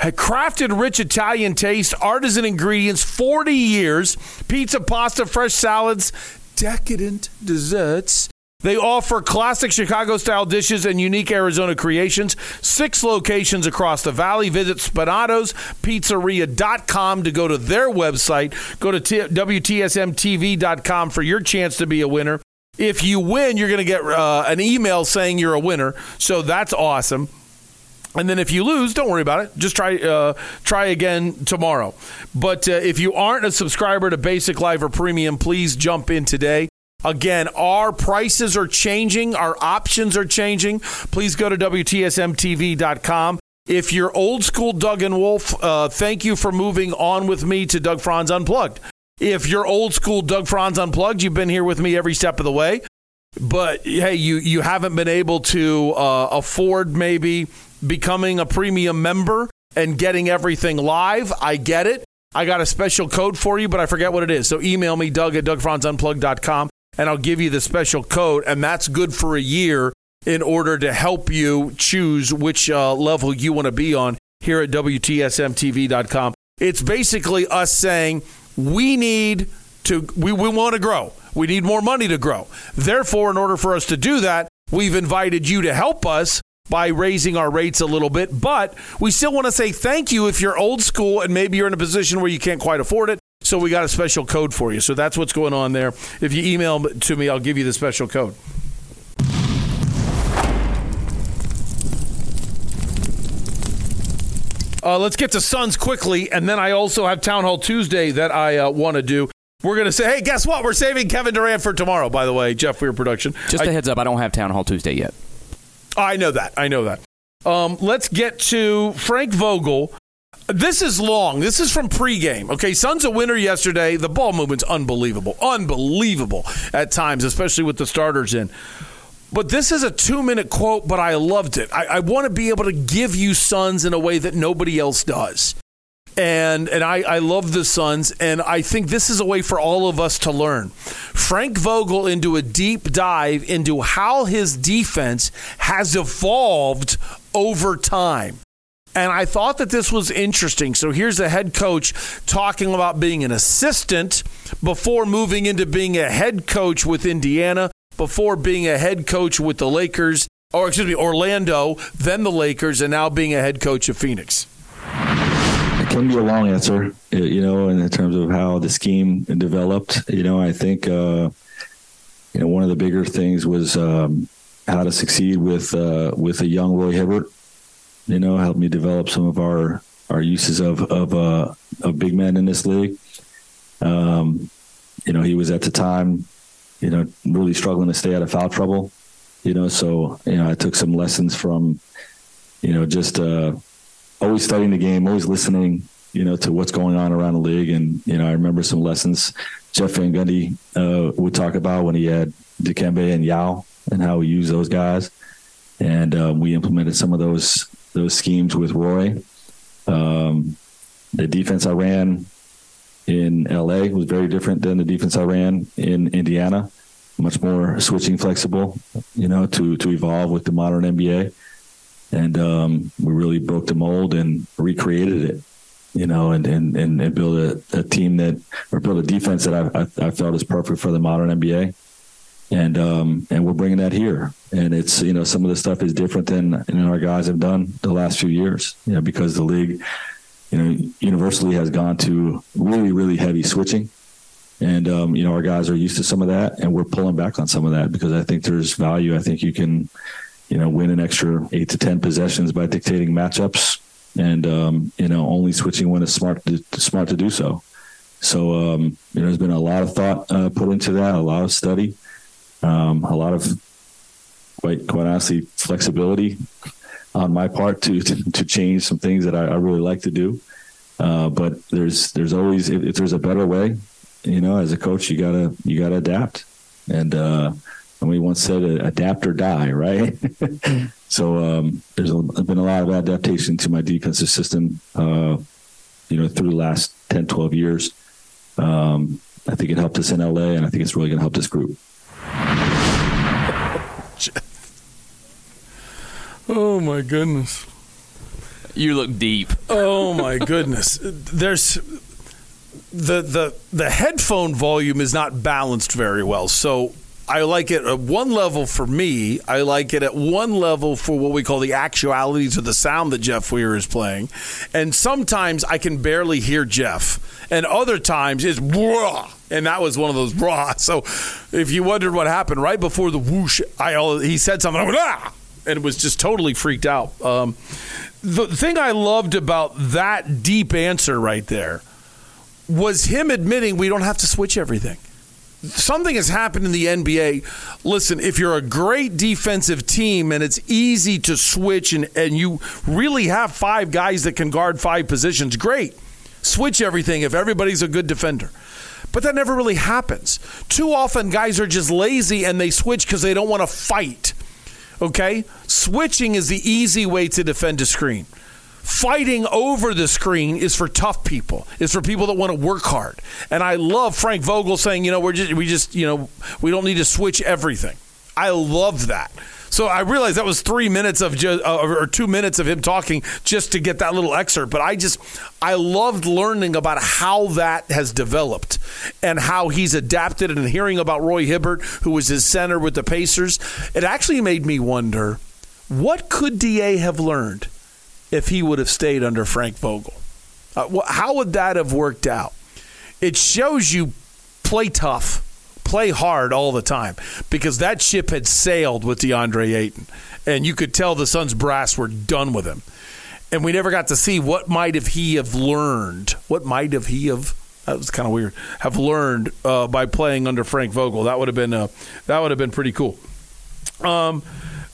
had crafted rich Italian taste, artisan ingredients, 40 years, pizza, pasta, fresh salads, decadent desserts. They offer classic Chicago style dishes and unique Arizona creations. Six locations across the valley. Visit SpinatosPizzeria.com to go to their website. Go to t- WTSMTV.com for your chance to be a winner. If you win, you're going to get uh, an email saying you're a winner. So that's awesome. And then if you lose, don't worry about it. Just try uh, try again tomorrow. But uh, if you aren't a subscriber to Basic Live or Premium, please jump in today. Again, our prices are changing, our options are changing. Please go to WTSMTV.com. If you're old school Doug and Wolf, uh, thank you for moving on with me to Doug Franz Unplugged. If you're old school Doug Franz Unplugged, you've been here with me every step of the way. But hey, you, you haven't been able to uh, afford maybe becoming a premium member and getting everything live. I get it. I got a special code for you, but I forget what it is. So email me, Doug at DougFranzUnplugged.com, and I'll give you the special code. And that's good for a year in order to help you choose which uh, level you want to be on here at WTSMTV.com. It's basically us saying we need to, we, we want to grow. We need more money to grow. Therefore, in order for us to do that, we've invited you to help us by raising our rates a little bit. But we still want to say thank you if you're old school and maybe you're in a position where you can't quite afford it. So we got a special code for you. So that's what's going on there. If you email to me, I'll give you the special code. Uh, let's get to Suns quickly, and then I also have Town Hall Tuesday that I uh, want to do. We're going to say, hey, guess what? We're saving Kevin Durant for tomorrow, by the way, Jeff Weir production. Just a I- heads up, I don't have Town Hall Tuesday yet. I know that. I know that. Um, let's get to Frank Vogel. This is long. This is from pregame. Okay, Suns a winner yesterday. The ball movement's unbelievable. Unbelievable at times, especially with the starters in. But this is a two minute quote, but I loved it. I, I want to be able to give you Suns in a way that nobody else does. And and I, I love the Suns, and I think this is a way for all of us to learn. Frank Vogel into a deep dive into how his defense has evolved over time. And I thought that this was interesting. So here's the head coach talking about being an assistant before moving into being a head coach with Indiana, before being a head coach with the Lakers, or excuse me, Orlando, then the Lakers, and now being a head coach of Phoenix. Can be a long answer, you know, in terms of how the scheme developed. You know, I think, uh, you know, one of the bigger things was um, how to succeed with uh, with a young Roy Hibbert. You know, helped me develop some of our our uses of of uh, of big men in this league. Um, you know, he was at the time, you know, really struggling to stay out of foul trouble. You know, so you know, I took some lessons from, you know, just uh, always studying the game, always listening, you know, to what's going on around the league. And, you know, I remember some lessons Jeff Van Gundy uh, would talk about when he had Dikembe and Yao and how we use those guys. And um, we implemented some of those those schemes with Roy. Um, the defense I ran in LA was very different than the defense I ran in Indiana. Much more switching flexible, you know, to to evolve with the modern NBA and um, we really broke the mold and recreated it, you know, and and and, and build a, a team that or build a defense that I, I, I felt is perfect for the modern NBA, and um, and we're bringing that here, and it's you know some of the stuff is different than you know our guys have done the last few years, you know, because the league, you know, universally has gone to really really heavy switching. And um, you know our guys are used to some of that, and we're pulling back on some of that because I think there's value. I think you can, you know, win an extra eight to ten possessions by dictating matchups, and um, you know, only switching when it's smart to, smart to do so. So um, you know, there's been a lot of thought uh, put into that, a lot of study, um, a lot of quite quite honestly flexibility on my part to to, to change some things that I, I really like to do. Uh, but there's there's always if, if there's a better way, you know, as a coach, you gotta you gotta adapt. And uh, and we once said, adapt or die, right? so um, there's a, been a lot of adaptation to my defensive system, uh, you know, through the last 10, 12 years. Um, I think it helped us in LA, and I think it's really going to help this group. Oh my goodness. You look deep. Oh my goodness. There's the the the headphone volume is not balanced very well. So I like it at one level for me. I like it at one level for what we call the actualities of the sound that Jeff Weir is playing. And sometimes I can barely hear Jeff. And other times it's wah. And that was one of those wah. So if you wondered what happened right before the whoosh, I he said something. I went, ah! and was just totally freaked out. Um, the thing I loved about that deep answer right there was him admitting we don't have to switch everything. Something has happened in the NBA. Listen, if you're a great defensive team and it's easy to switch and, and you really have five guys that can guard five positions, great. Switch everything if everybody's a good defender. But that never really happens. Too often, guys are just lazy and they switch because they don't want to fight. Okay? Switching is the easy way to defend a screen. Fighting over the screen is for tough people. It's for people that want to work hard. And I love Frank Vogel saying, you know, we're just we just, you know, we don't need to switch everything. I love that. So I realized that was three minutes of just, uh, or two minutes of him talking just to get that little excerpt. But I just, I loved learning about how that has developed and how he's adapted and hearing about Roy Hibbert, who was his center with the Pacers. It actually made me wonder what could DA have learned if he would have stayed under Frank Vogel? Uh, how would that have worked out? It shows you play tough play hard all the time because that ship had sailed with DeAndre Ayton, and you could tell the Suns brass were done with him. And we never got to see what might have he have learned. What might have he have that was kind of weird. Have learned uh, by playing under Frank Vogel. That would have been uh, that would have been pretty cool. Um,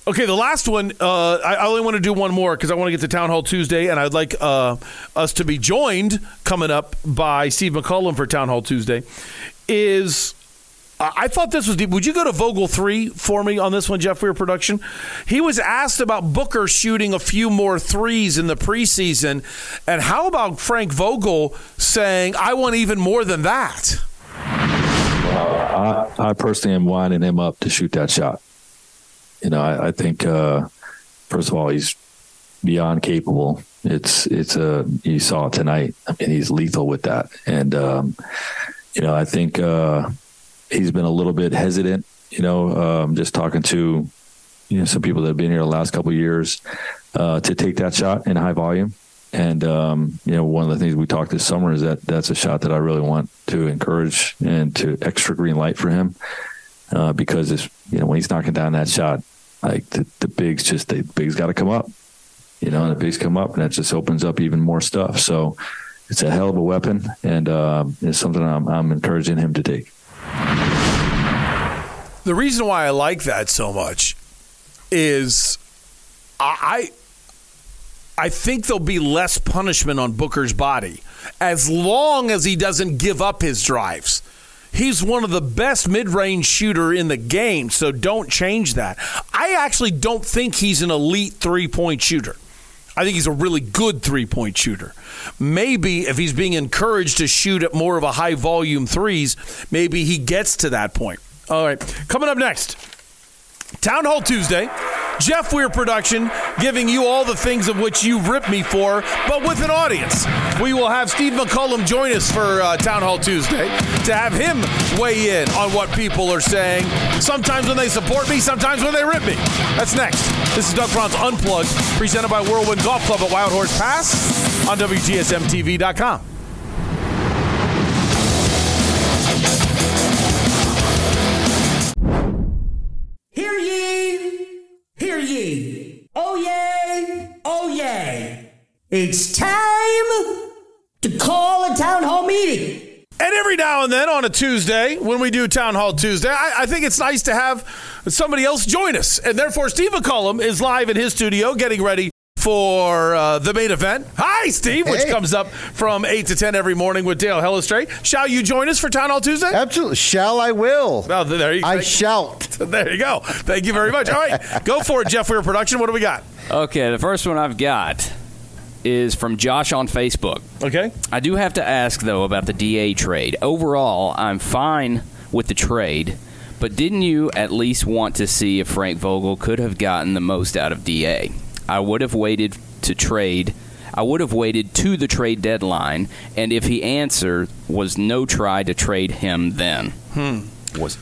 okay, the last one. Uh, I, only want to do one more because I want to get to Town Hall Tuesday, and I'd like uh, us to be joined coming up by Steve McCullum for Town Hall Tuesday. Is I thought this was deep. Would you go to Vogel three for me on this one, Jeff? For your production, he was asked about Booker shooting a few more threes in the preseason, and how about Frank Vogel saying, "I want even more than that." Uh, I, I, personally am winding him up to shoot that shot. You know, I, I think uh, first of all he's beyond capable. It's it's a you saw it tonight. I mean, he's lethal with that, and um, you know, I think. Uh, he's been a little bit hesitant. You know, um, just talking to you know some people that have been here the last couple years uh, to take that shot in high volume. And um, you know, one of the things we talked this summer is that that's a shot that I really want to encourage and to extra green light for him uh, because it's you know when he's knocking down that shot, like the, the bigs just the bigs got to come up, you know, and the bigs come up and that just opens up even more stuff. So it's a hell of a weapon, and uh, it's something I'm, I'm encouraging him to take. The reason why I like that so much is I I think there'll be less punishment on Booker's body as long as he doesn't give up his drives. He's one of the best mid-range shooter in the game, so don't change that. I actually don't think he's an elite three-point shooter. I think he's a really good three point shooter. Maybe if he's being encouraged to shoot at more of a high volume threes, maybe he gets to that point. All right. Coming up next, Town Hall Tuesday. Jeff Weir production, giving you all the things of which you've ripped me for, but with an audience. We will have Steve McCullum join us for uh, Town Hall Tuesday to have him weigh in on what people are saying. Sometimes when they support me, sometimes when they rip me. That's next. This is Doug Franz Unplugged, presented by Whirlwind Golf Club at Wild Horse Pass on WGSMTV.com. Hear ye! Hear ye! Oh yay! Oh yay! It's time to call a town hall meeting. And every now and then on a Tuesday, when we do Town Hall Tuesday, I, I, think it's nice to have somebody else join us. And therefore, Steve McCullum is live in his studio getting ready for uh, the main event. Hi, Steve, which hey. comes up from 8 to 10 every morning with Dale Hellestrae. Shall you join us for Town Hall Tuesday? Absolutely. Shall I will. Well, there you, I shall. There you go. Thank you very much. All right, go for it, Jeff, for your production. What do we got? Okay, the first one I've got is from Josh on Facebook. Okay. I do have to ask, though, about the DA trade. Overall, I'm fine with the trade, but didn't you at least want to see if Frank Vogel could have gotten the most out of DA? I would have waited to trade. I would have waited to the trade deadline, and if he answered was no try to trade him then. Hmm. Was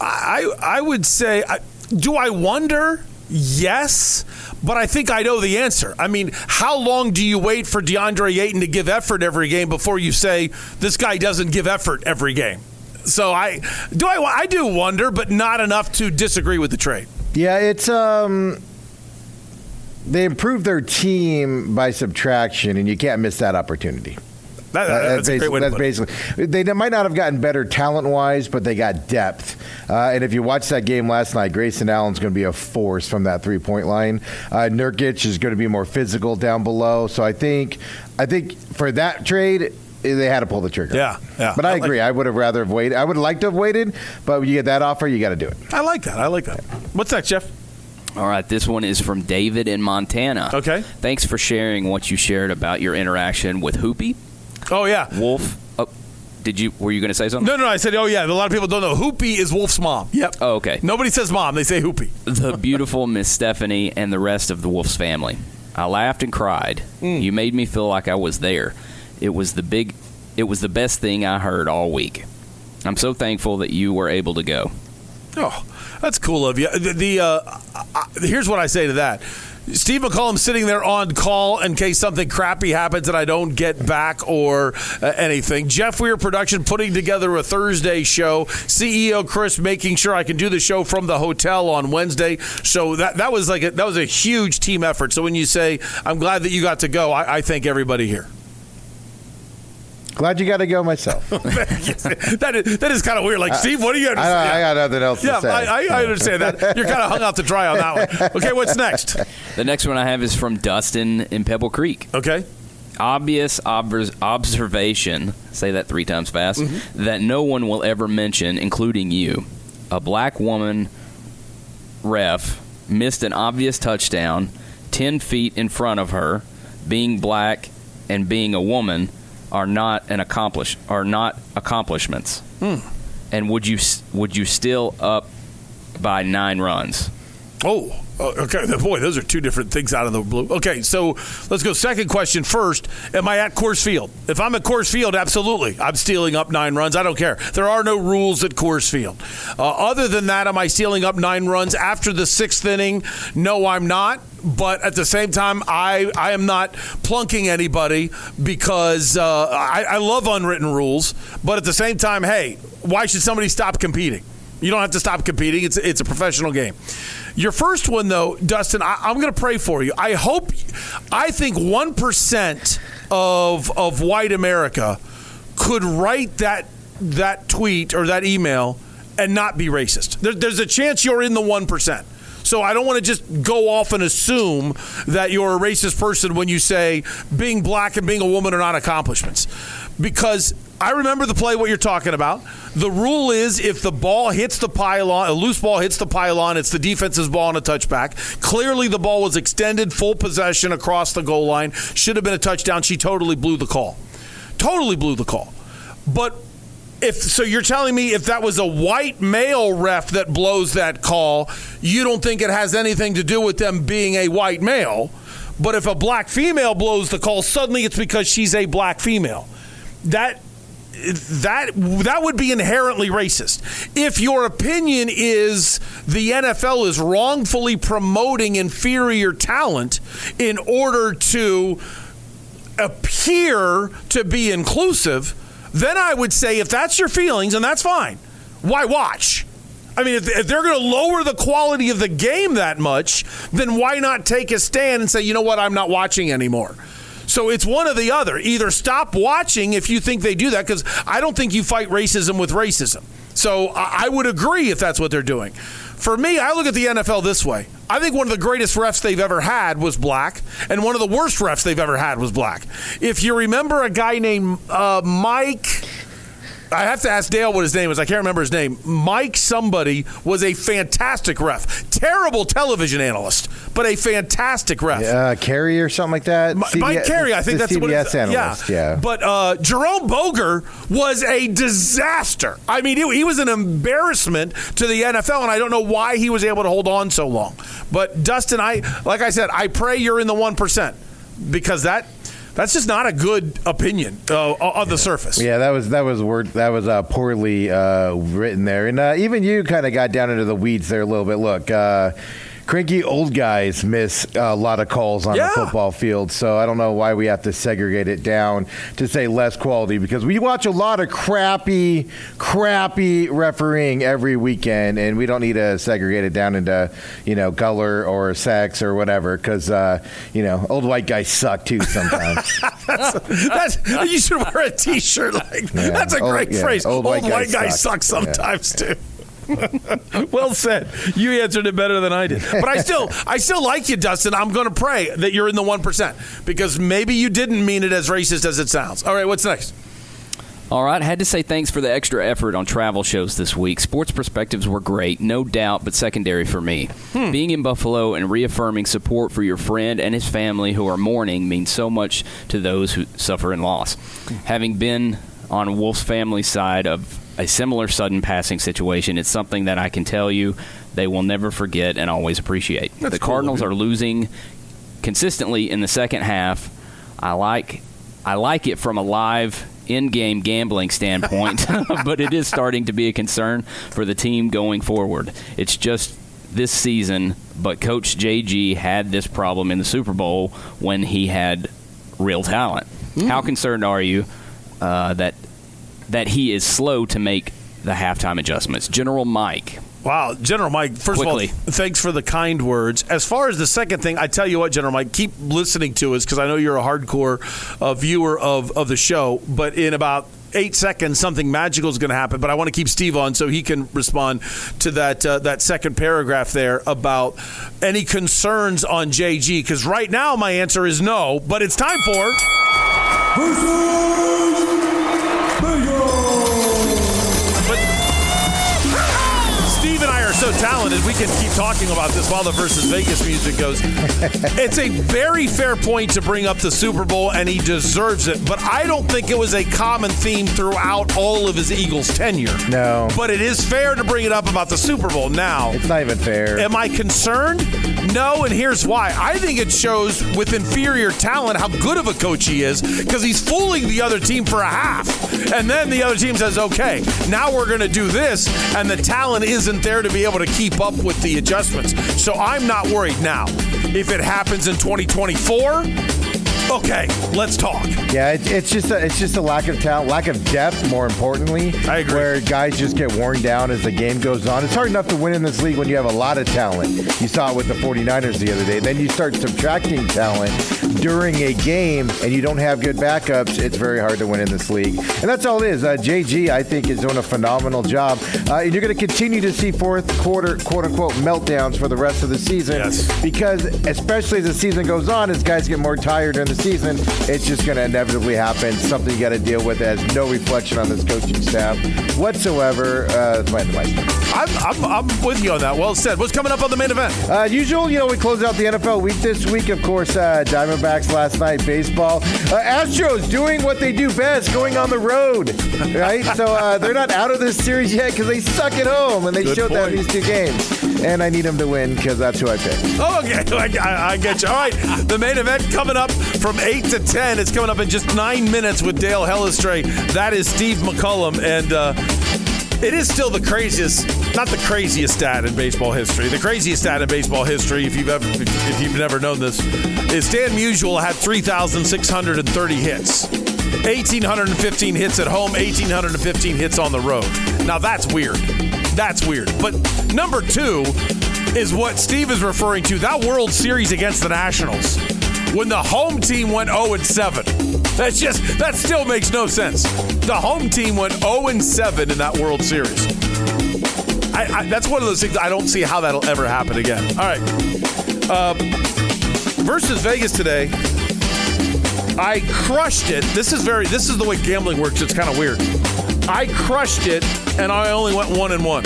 I? I would say. Do I wonder? Yes, but I think I know the answer. I mean, how long do you wait for DeAndre Ayton to give effort every game before you say this guy doesn't give effort every game? So I do I I do wonder, but not enough to disagree with the trade. Yeah, it's um they improved their team by subtraction, and you can't miss that opportunity. That- that's a great way to that's it. basically. They might not have gotten better talent wise, but they got depth. Uh, and if you watch that game last night, Grayson Allen's going to be a force from that three point line. Uh, Nurkic is going to be more physical down below. So I think, I think for that trade. They had to pull the trigger. Yeah, yeah. But I, I like- agree. I would have rather have waited. I would have liked to have waited, but when you get that offer, you got to do it. I like that. I like that. What's next, Jeff? All right, this one is from David in Montana. Okay. Thanks for sharing what you shared about your interaction with Hoopy. Oh yeah, Wolf. Oh, did you? Were you going to say something? No, no. I said, oh yeah. A lot of people don't know. Hoopy is Wolf's mom. Yep. Oh, okay. Nobody says mom. They say Hoopy. the beautiful Miss Stephanie and the rest of the Wolf's family. I laughed and cried. Mm. You made me feel like I was there. It was the big it was the best thing I heard all week. I'm so thankful that you were able to go. Oh, that's cool of you. The, the uh, uh, here's what I say to that. Steve McCollum sitting there on call in case something crappy happens and I don't get back or uh, anything. Jeff Weir production putting together a Thursday show. CEO Chris making sure I can do the show from the hotel on Wednesday. So that that was like a, that was a huge team effort. So when you say I'm glad that you got to go, I, I thank everybody here. Glad you got to go myself. that is that is kind of weird. Like I- Steve, what do you have to I- say? I got nothing else to yeah, say. I, I understand that. You're kind of hung out to dry on that one. Okay, what's next? The next one I have is from Dustin in Pebble Creek. Okay. Obvious ob- observation, say that three times fast, Mm-hmm. that no one will ever mention, including you. A black woman ref missed an obvious touchdown 10 feet in front of her. Being black and being a woman are not an accomplish are not accomplishments. Hmm. And would you would you still up by 9 runs? Oh, uh, okay. Boy, those are two different things out of the blue. Okay, so let's go. Second question first. Am I at Coors Field? If I'm at Coors Field, absolutely. I'm stealing up nine runs. I don't care. There are no rules at Coors Field. Uh, other than that, am I stealing up nine runs after the sixth inning? No, I'm not. But at the same time, I, I am not plunking anybody because uh, I, I love unwritten rules. But at the same time, hey, why should somebody stop competing? You don't have to stop competing. It's it's a professional game. Your first one, though, Dustin, I, I'm going to pray for you. I hope, I think one percent of of white America could write that that tweet or that email and not be racist. There, there's a chance you're in the one percent. So I don't want to just go off and assume that you're a racist person when you say being black and being a woman are not accomplishments. Because I remember the play what you're talking about. The rule is if the ball hits the pylon, a loose ball hits the pylon, it's the defense's ball on a touchback. Clearly the ball was extended, full possession across the goal line. Should have been a touchdown. She totally blew the call. Totally blew the call. But if so you're telling me if that was a white male ref that blows that call, you don't think it has anything to do with them being a white male. But if a black female blows the call, suddenly it's because she's a black female. That that that would be inherently racist. If your opinion is the NFL is wrongfully promoting inferior talent in order to appear to be inclusive, then I would say if that's your feelings and that's fine, why watch? I mean, if, if they're going to lower the quality of the game that much, then why not take a stand and say, you know what, I'm not watching anymore? So it's one or the other. Either stop watching if you think they do that, because I don't think you fight racism with racism. So I would agree if that's what they're doing. For me, I look at the NFL this way. I think one of the greatest refs they've ever had was black, and one of the worst refs they've ever had was black. If you remember a guy named uh, Mike. I have to ask Dale what his name is. I can't remember his name. Mike somebody was a fantastic ref. Terrible television analyst, but a fantastic ref. Uh, Carey or something like that. Mi- Mike Carey, I think that's what CBS it's, analyst. Yeah. But uh, Jerome Boger was a disaster. I mean, he, he was an embarrassment to the NFL, and I don't know why he was able to hold on so long. But Dustin, I like I said, I pray you're in the one percent because that that's just not a good opinion uh, on the surface. Yeah, that was that was word that was uh, poorly uh, written there, and uh, even you kind of got down into the weeds there a little bit. Look, uh, cranky old guys miss a lot of calls on Yeah. the football field. So I don't know why we have to segregate it down to say less quality because we watch a lot of crappy, crappy refereeing every weekend, and we don't need to segregate it down into you know color or sex or whatever because uh, you know old white guys suck too sometimes. that's, you should wear a T-shirt like Yeah. that's a Old- great yeah. phrase. Old Old, white white, guys guys suck. suck, sometimes too. well said. You answered it better than I did. But I still, I still like you, Dustin. I'm going to pray that you're in the one percent because maybe you didn't mean it as racist as it sounds. All right, what's next? All right, had to say thanks for the extra effort on travel shows this week. Sports perspectives were great, no doubt, but secondary for me. Hmm. Being in Buffalo and reaffirming support for your friend and his family who are mourning means so much to those who suffer in loss. Hmm. Having been on Wolf's family side of a similar sudden passing situation, it's something that I can tell you they will never forget and always appreciate. That's the Cardinals are losing consistently in the second half. I like I like it from a live in-game gambling standpoint, but it is starting to be a concern for the team going forward. It's just this season, but Coach JG had this problem in the Super Bowl when he had real talent. How concerned are you uh, that that he is slow to make the halftime adjustments? General Mike. Wow, General Mike, first Quickly. of all, thanks for the kind words. As far as the second thing, I tell you what, General Mike, keep listening to us because I know you're a hardcore uh, viewer of, of the show. But in about eight seconds, something magical is going to happen. But I want to keep Steve on so he can respond to that uh, that second paragraph there about any concerns on JG. Because right now, my answer is no. But it's time for. So talented, we can keep talking about this while the versus Vegas music goes. it's a very fair point to bring up the Super Bowl, and he deserves it. But I don't think it was a common theme throughout all of his Eagles tenure. No. But it is fair to bring it up about the Super Bowl now. It's not even fair. Am I concerned? No, and here's why. I think it shows with inferior talent how good of a coach he is because he's fooling the other team for a half. And then the other team says, okay, now we're going to do this, and the talent isn't there to be able to keep up with the adjustments. So I'm not worried now. If it happens in 2024, okay, let's talk. Yeah, it, it's just a, it's just a lack of talent, lack of depth. More importantly, I agree. Where guys just get worn down as the game goes on. It's hard enough to win in this league when you have a lot of talent. You saw it with the 49ers the other day. Then you start subtracting talent during a game, and you don't have good backups. It's very hard to win in this league, and that's all it is. Uh, JG, I think, is doing a phenomenal job, uh, and you're going to continue to see fourth quarter quote unquote meltdowns for the rest of the season. Yes. Because especially as the season goes on, as guys get more tired during the season, it's just going to inevitably happen. Something you got to deal with. It has no reflection on this coaching staff whatsoever. Uh, that's my advice. I'm, I'm, I'm with you on that. Well said. What's coming up on the main event? Uh, usual, you know, we close out the NFL week this week. Of course, uh, Diamondbacks last night, baseball. Uh, Astros doing what they do best, going on the road, right? so uh, they're not out of this series yet because they suck at home, and they Good showed that in these two games. And I need him to win because that's who I picked. Oh, okay. I, I- I get you. All right. The main event coming up from 8 to 10. It's coming up in just nine minutes with Dale Hellestrae. That is Steve McCullum. And uh, it is still the craziest, not the craziest stat in baseball history. The craziest stat in baseball history, if you've ever, if you've never known this, is Stan Musial had 3,630 hits. 1,815 hits at home, 1,815 hits on the road. Now that's weird. That's weird. But number two is what Steve is referring to that World Series against the Nationals when the home team went 0 7. That's just, that still makes no sense. The home team went 0 7 in that World Series. I, I, that's one of those things I don't see how that'll ever happen again. All right. Uh, versus Vegas today. I crushed it. This is very. This is the way gambling works. It's kind of weird. I crushed it, and I only went one and one.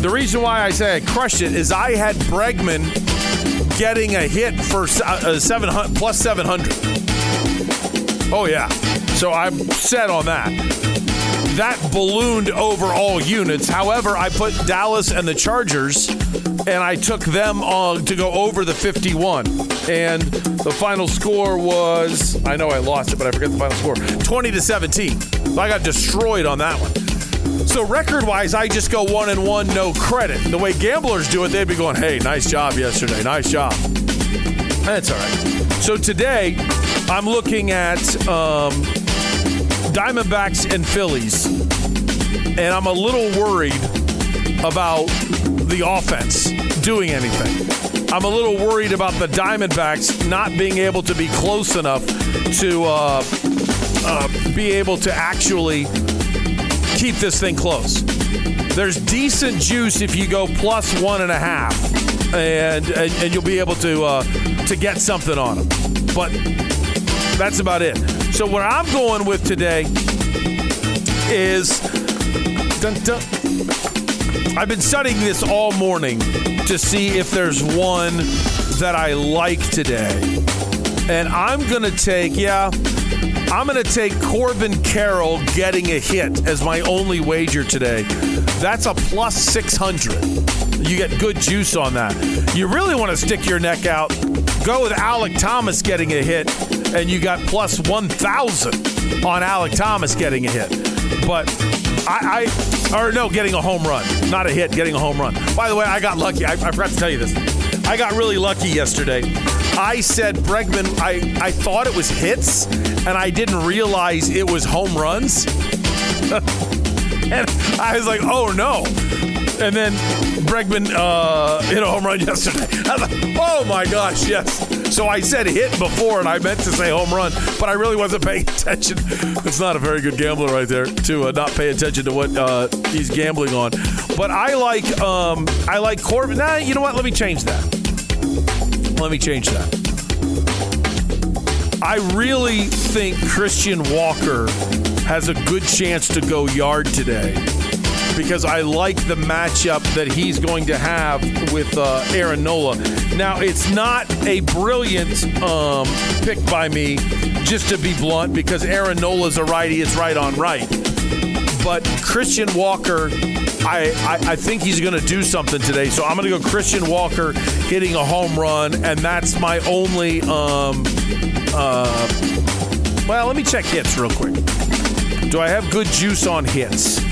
The reason why I say I crushed it is I had Bregman getting a hit for s- uh, uh, seven plus seven hundred. Oh yeah, so I'm set on that. That ballooned over all units. However, I put Dallas and the Chargers, and I took them on to go over the 51. And the final score was I know I lost it, but I forget the final score 20 to 17. So I got destroyed on that one. So record wise, I just go one and one, no credit. And The way gamblers do it, they'd be going, "Hey, nice job yesterday, nice job." That's all right. So today, I'm looking at um, Diamondbacks and Phillies, and I'm a little worried about the offense doing anything. I'm a little worried about the Diamondbacks not being able to be close enough to uh, uh, be able to actually keep this thing close. There's decent juice if you go plus one and a half, and and, and you'll be able to uh, to get something on them. But that's about it. So what I'm going with today is. Dun, dun, I've been studying this all morning to see if there's one that I like today. And I'm going to take, yeah, I'm going to take Corbin Carroll getting a hit as my only wager today. That's a plus 600. You get good juice on that. You really want to stick your neck out. Go with Alek Thomas getting a hit, and you got plus 1,000 on Alek Thomas getting a hit. But I, I, or no, getting a home run, not a hit, getting a home run. By the way, I got lucky. I, I forgot to tell you this. I got really lucky yesterday. I said Bregman. I, I thought it was hits, and I didn't realize it was home runs. and I was like, oh no. And then Bregman uh, hit a home run yesterday. I was like, oh my gosh, yes. So I said hit before, and I meant to say home run, but I really wasn't paying attention. It's not a very good gambler right there to uh, not pay attention to what uh, he's gambling on. But I like um, I like Corbin. Nah, you know what? Let me change that. Let me change that. I really think Christian Walker has a good chance to go yard today because I like the matchup that he's going to have with uh, Aaron Nola. Now, it's not a brilliant um, pick by me, just to be blunt, because Aaron Nola's a righty, it's right on right. But Christian Walker, I, I, I think he's going to do something today. So I'm going to go Christian Walker hitting a home run, and that's my only. Um, uh, well, let me check hits real quick. Do I have good juice on hits?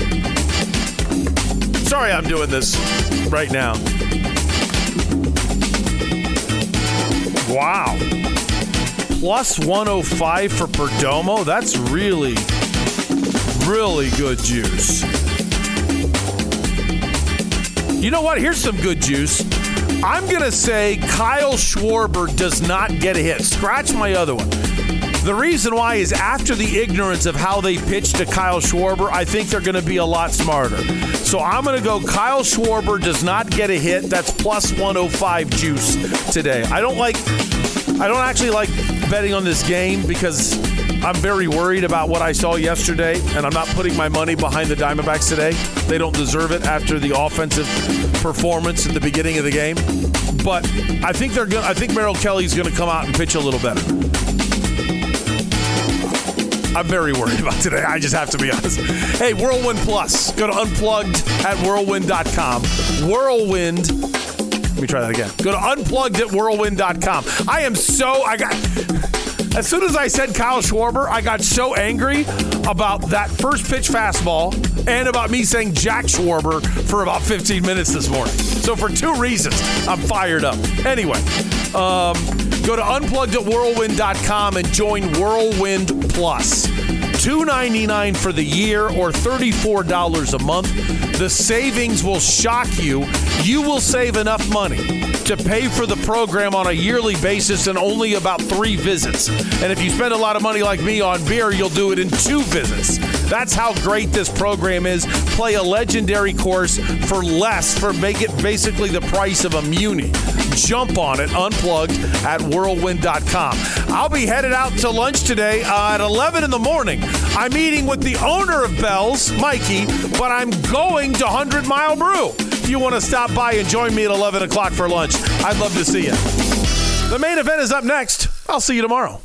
Sorry, I'm doing this right now. Wow. Plus 105 for Perdomo. That's really, really good juice. You know what? Here's some good juice. I'm going to say Kyle Schwarber does not get a hit. Scratch my other one. The reason why is after the ignorance of how they pitched to Kyle Schwarber, I think they're going to be a lot smarter. So I'm going to go Kyle Schwarber does not get a hit. That's plus 105 juice today. I don't like I don't actually like betting on this game because I'm very worried about what I saw yesterday, and I'm not putting my money behind the Diamondbacks today. They don't deserve it after the offensive performance in the beginning of the game. But I think they're going. I think Merrill Kelly's going to come out and pitch a little better. I'm very worried about today. I just have to be honest. Hey, Whirlwind Plus. Go to unplugged at whirlwind.com. Whirlwind. Let me try that again. Go to unplugged at whirlwind.com. I am so. I got. As soon as I said Kyle Schwarber, I got so angry about that first pitch fastball and about me saying Jack Schwarber for about 15 minutes this morning. So, for two reasons, I'm fired up. Anyway, um, go to unplugged at whirlwind.com and join Whirlwind Plus. $2.99 for the year or $34 a month. The savings will shock you. You will save enough money to pay for the program on a yearly basis in only about three visits. And if you spend a lot of money like me on beer, you'll do it in two visits. That's how great this program is. Play a legendary course for less, for make it basically the price of a Muni. Jump on it, unplugged at whirlwind.com. I'll be headed out to lunch today uh, at 11 in the morning. I'm meeting with the owner of Bell's, Mikey, but I'm going to 100 Mile Brew. If you want to stop by and join me at 11 o'clock for lunch, I'd love to see you. The main event is up next. I'll see you tomorrow.